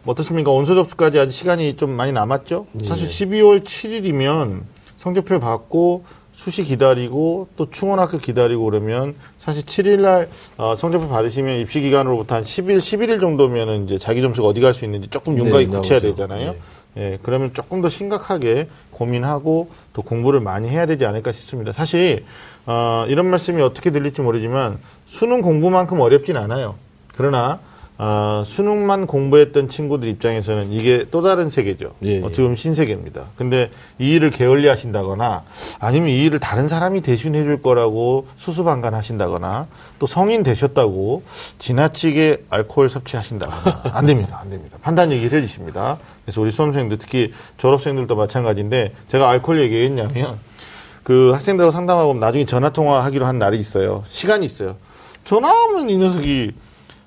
어떻습니까? 원서 접수까지 아직 시간이 좀 많이 남았죠. 사실 12월 7일이면 성적표 받고 수시 기다리고 또 충원학교 기다리고 그러면 사실 7일날 어, 성적표 받으시면 입시 기간으로부터 한 10일, 11일 정도면은 이제 자기 점수가 어디 갈 수 있는지 조금 윤곽이 네, 굳혀야. 되잖아요. 네. 예, 그러면 조금 더 심각하게 고민하고 또 공부를 많이 해야 되지 않을까 싶습니다. 사실 어, 이런 말씀이 어떻게 들릴지 모르지만 수능 공부만큼 어렵진 않아요. 그러나 어, 수능만 공부했던 친구들 입장에서는 이게 또 다른 세계죠. 예, 예. 어떻게 보면 신세계입니다. 근데 이 일을 게을리 하신다거나 아니면 이 일을 다른 사람이 대신해 줄 거라고 수수방관 하신다거나 또 성인 되셨다고 지나치게 알코올 섭취하신다거나 안 됩니다. 안 됩니다. 판단 얘기를 해주십니다. 그래서 우리 수험생들 특히 졸업생들도 마찬가지인데 제가 알코올 얘기했냐면 그 학생들하고 상담하고 나중에 전화 통화하기로 한 날이 있어요. 시간이 있어요. 전화하면 이 녀석이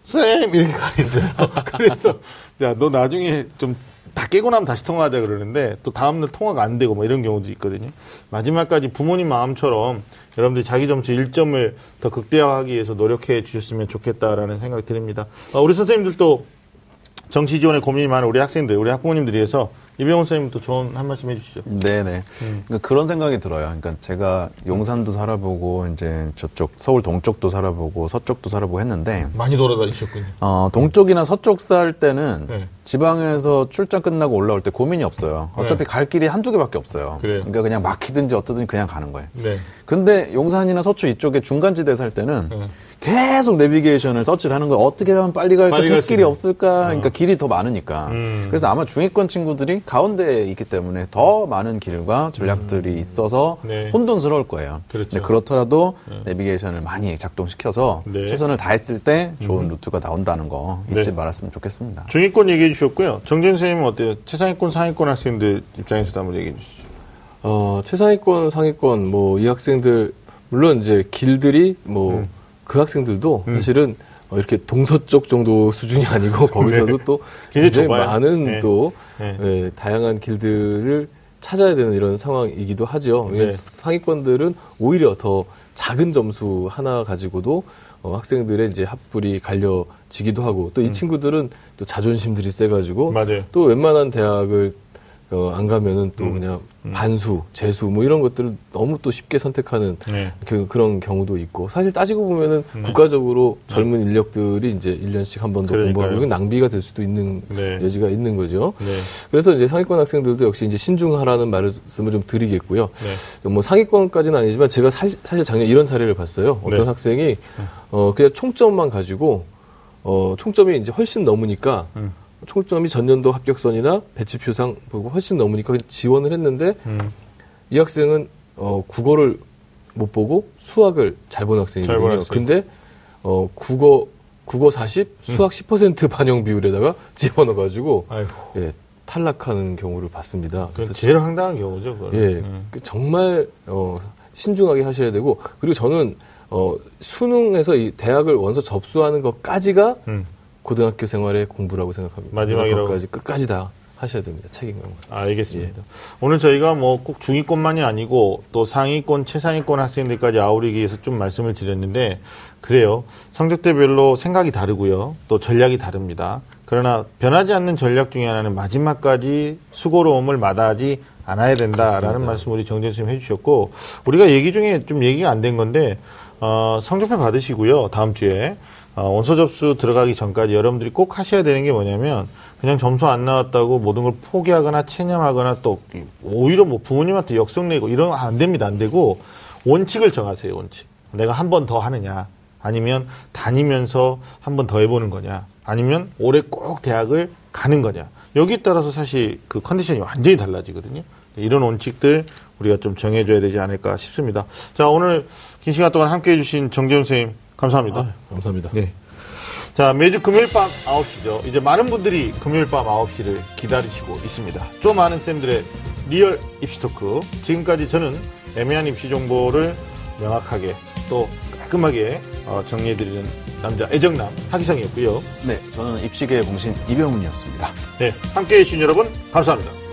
쌤 이렇게 가 있어요. 그래서 야 너 나중에 좀 다 깨고 나면 다시 통화하자 그러는데 또 다음날 통화가 안 되고 뭐 이런 경우도 있거든요. 마지막까지 부모님 마음처럼 여러분들이 자기 점수 1점을 더 극대화하기 위해서 노력해 주셨으면 좋겠다라는 생각이 듭니다. 어, 우리 선생님들도 정시 지원에 고민이 많은 우리 학생들, 우리 학부모님들 위해서 이병훈 선생님도 좋은 한 말씀 해주시죠. 네네. 그러니까 그런 생각이 들어요. 그러니까 제가 용산도 살아보고 이제 저쪽 서울 동쪽도 살아보고 서쪽도 살아보고 했는데 많이 돌아다니셨군요. 어, 동쪽이나 서쪽 살 때는 네. 지방에서 출장 끝나고 올라올 때 고민이 없어요. 어차피 네. 갈 길이 한두 개밖에 없어요. 그래요. 러니까 그냥 막히든지 어쩌든지 그냥 가는 거예요. 네. 근데 용산이나 서초 이쪽에 중간지대 살 때는 네. 계속 내비게이션을 서치를 하는 거예요. 어떻게 가면 빨리 갈까? 빨리 새 길이. 없을까? 그러니까 길이 더 많으니까. 음. 그래서 아마 중위권 친구들이 가운데에 있기 때문에 더 많은 길과 전략들이 있어서 네. 혼돈스러울 거예요. 그렇죠. 그렇더라도 내비게이션을 많이 작동시켜서 네. 최선을 다했을 때 좋은 루트가 나온다는 거 잊지 네. 말았으면 좋겠습니다. 중위권 얘기해 주셨고요. 정재현 선생님은 어때요? 최상위권, 상위권 학생들 입장에서도 한번 얘기해 주시죠. 어, 최상위권, 상위권, 뭐, 이 학생들, 물론 이제 길들이 뭐, 음. 그 학생들도 사실은 어, 이렇게 동서 쪽 정도 수준이 아니고 거기서도 또 굉장히 좁아요. 많은 네. 또 네. 예, 다양한 길들을 찾아야 되는 이런 상황이기도 하죠. 네. 상위권들은 오히려 더 작은 점수 하나 가지고도 어, 학생들의 이제 합불이 갈려지기도 하고 또이 친구들은 또 자존심들이 세가지고 음. 맞아요. 또 웬만한 대학을 어, 안 가면은 또 음. 그냥 반수, 재수 뭐 이런 것들을 너무 또 쉽게 선택하는 네. 그, 그런 경우도 있고 사실 따지고 보면은 국가적으로 젊은 인력들이 이제 1년씩 한 번 더. 공부하고 이건 낭비가 될 수도 있는 네. 여지가 있는 거죠. 네. 그래서 이제 상위권 학생들도 역시 이제 신중하라는 말씀을 좀 드리겠고요. 네. 뭐 상위권까지는 아니지만 제가 사실, 사실 작년 이런 사례를 봤어요. 어떤 네. 학생이 어 그냥 총점만 가지고 어 총점이 이제 훨씬 넘으니까 음. 총점이 전년도 합격선이나 배치표상 보고 훨씬 넘으니까 지원을 했는데 음. 이 학생은 어 국어를 못 보고 수학을 잘 본 학생이거든요. 학생. 근데 어 국어 국어 40, 수학 10% 반영 비율에다가 집어넣어가지고 아이고. 예, 탈락하는 경우를 봤습니다. 그건 그래서 제일 황당한 경우죠. 그거는. 예, 음. 그 정말 어, 신중하게 하셔야 되고 그리고 저는 어, 수능에서 이 대학을 원서 접수하는 것까지가 음. 고등학교 생활의 공부라고 생각합니다. 마지막이라고. 까지 끝까지 다 하셔야 됩니다. 책임감과. 알겠습니다. 예. 오늘 저희가 뭐 꼭 중위권만이 아니고 또 상위권, 최상위권 학생들까지 아우르기 위해서 좀 말씀을 드렸는데 그래요. 성적대별로 생각이 다르고요. 또 전략이 다릅니다. 그러나 변하지 않는 전략 중에 하나는 마지막까지 수고로움을 마다하지 않아야 된다라는 그렇습니다. 말씀 우리 정재 선생님 해주셨고 우리가 얘기 중에 좀 얘기가 안 된 건데 어, 성적표 받으시고요. 다음 주에 어, 원서 접수 들어가기 전까지 여러분들이 꼭 하셔야 되는 게 뭐냐면 그냥 점수 안 나왔다고 모든 걸 포기하거나 체념하거나 또 오히려 뭐 부모님한테 역성 내고 이런 거안 됩니다. 안 되고 원칙을 정하세요. 원칙. 내가 한 번 더 하느냐 아니면 다니면서 한 번 더 해보는 거냐 아니면 올해 꼭 대학을 가는 거냐 여기에 따라서 사실 그 컨디션이 완전히 달라지거든요. 이런 원칙들 우리가 좀 정해줘야 되지 않을까 싶습니다. 자 오늘 긴 시간 동안 함께해 주신 정재훈 선생님 감사합니다. 아, 감사합니다. 네. 자, 매주 금요일 밤 9시죠. 이제 많은 분들이 금요일 밤 9시를 기다리시고 있습니다. 좀 많은 쌤들의 리얼 입시 토크. 지금까지 저는 애매한 입시 정보를 명확하게 또 깔끔하게 어, 정리해드리는 남자 애정남 하기성이었고요. 네, 저는 입시계의 봉신 이병훈이었습니다. 네, 함께해 주신 여러분 감사합니다.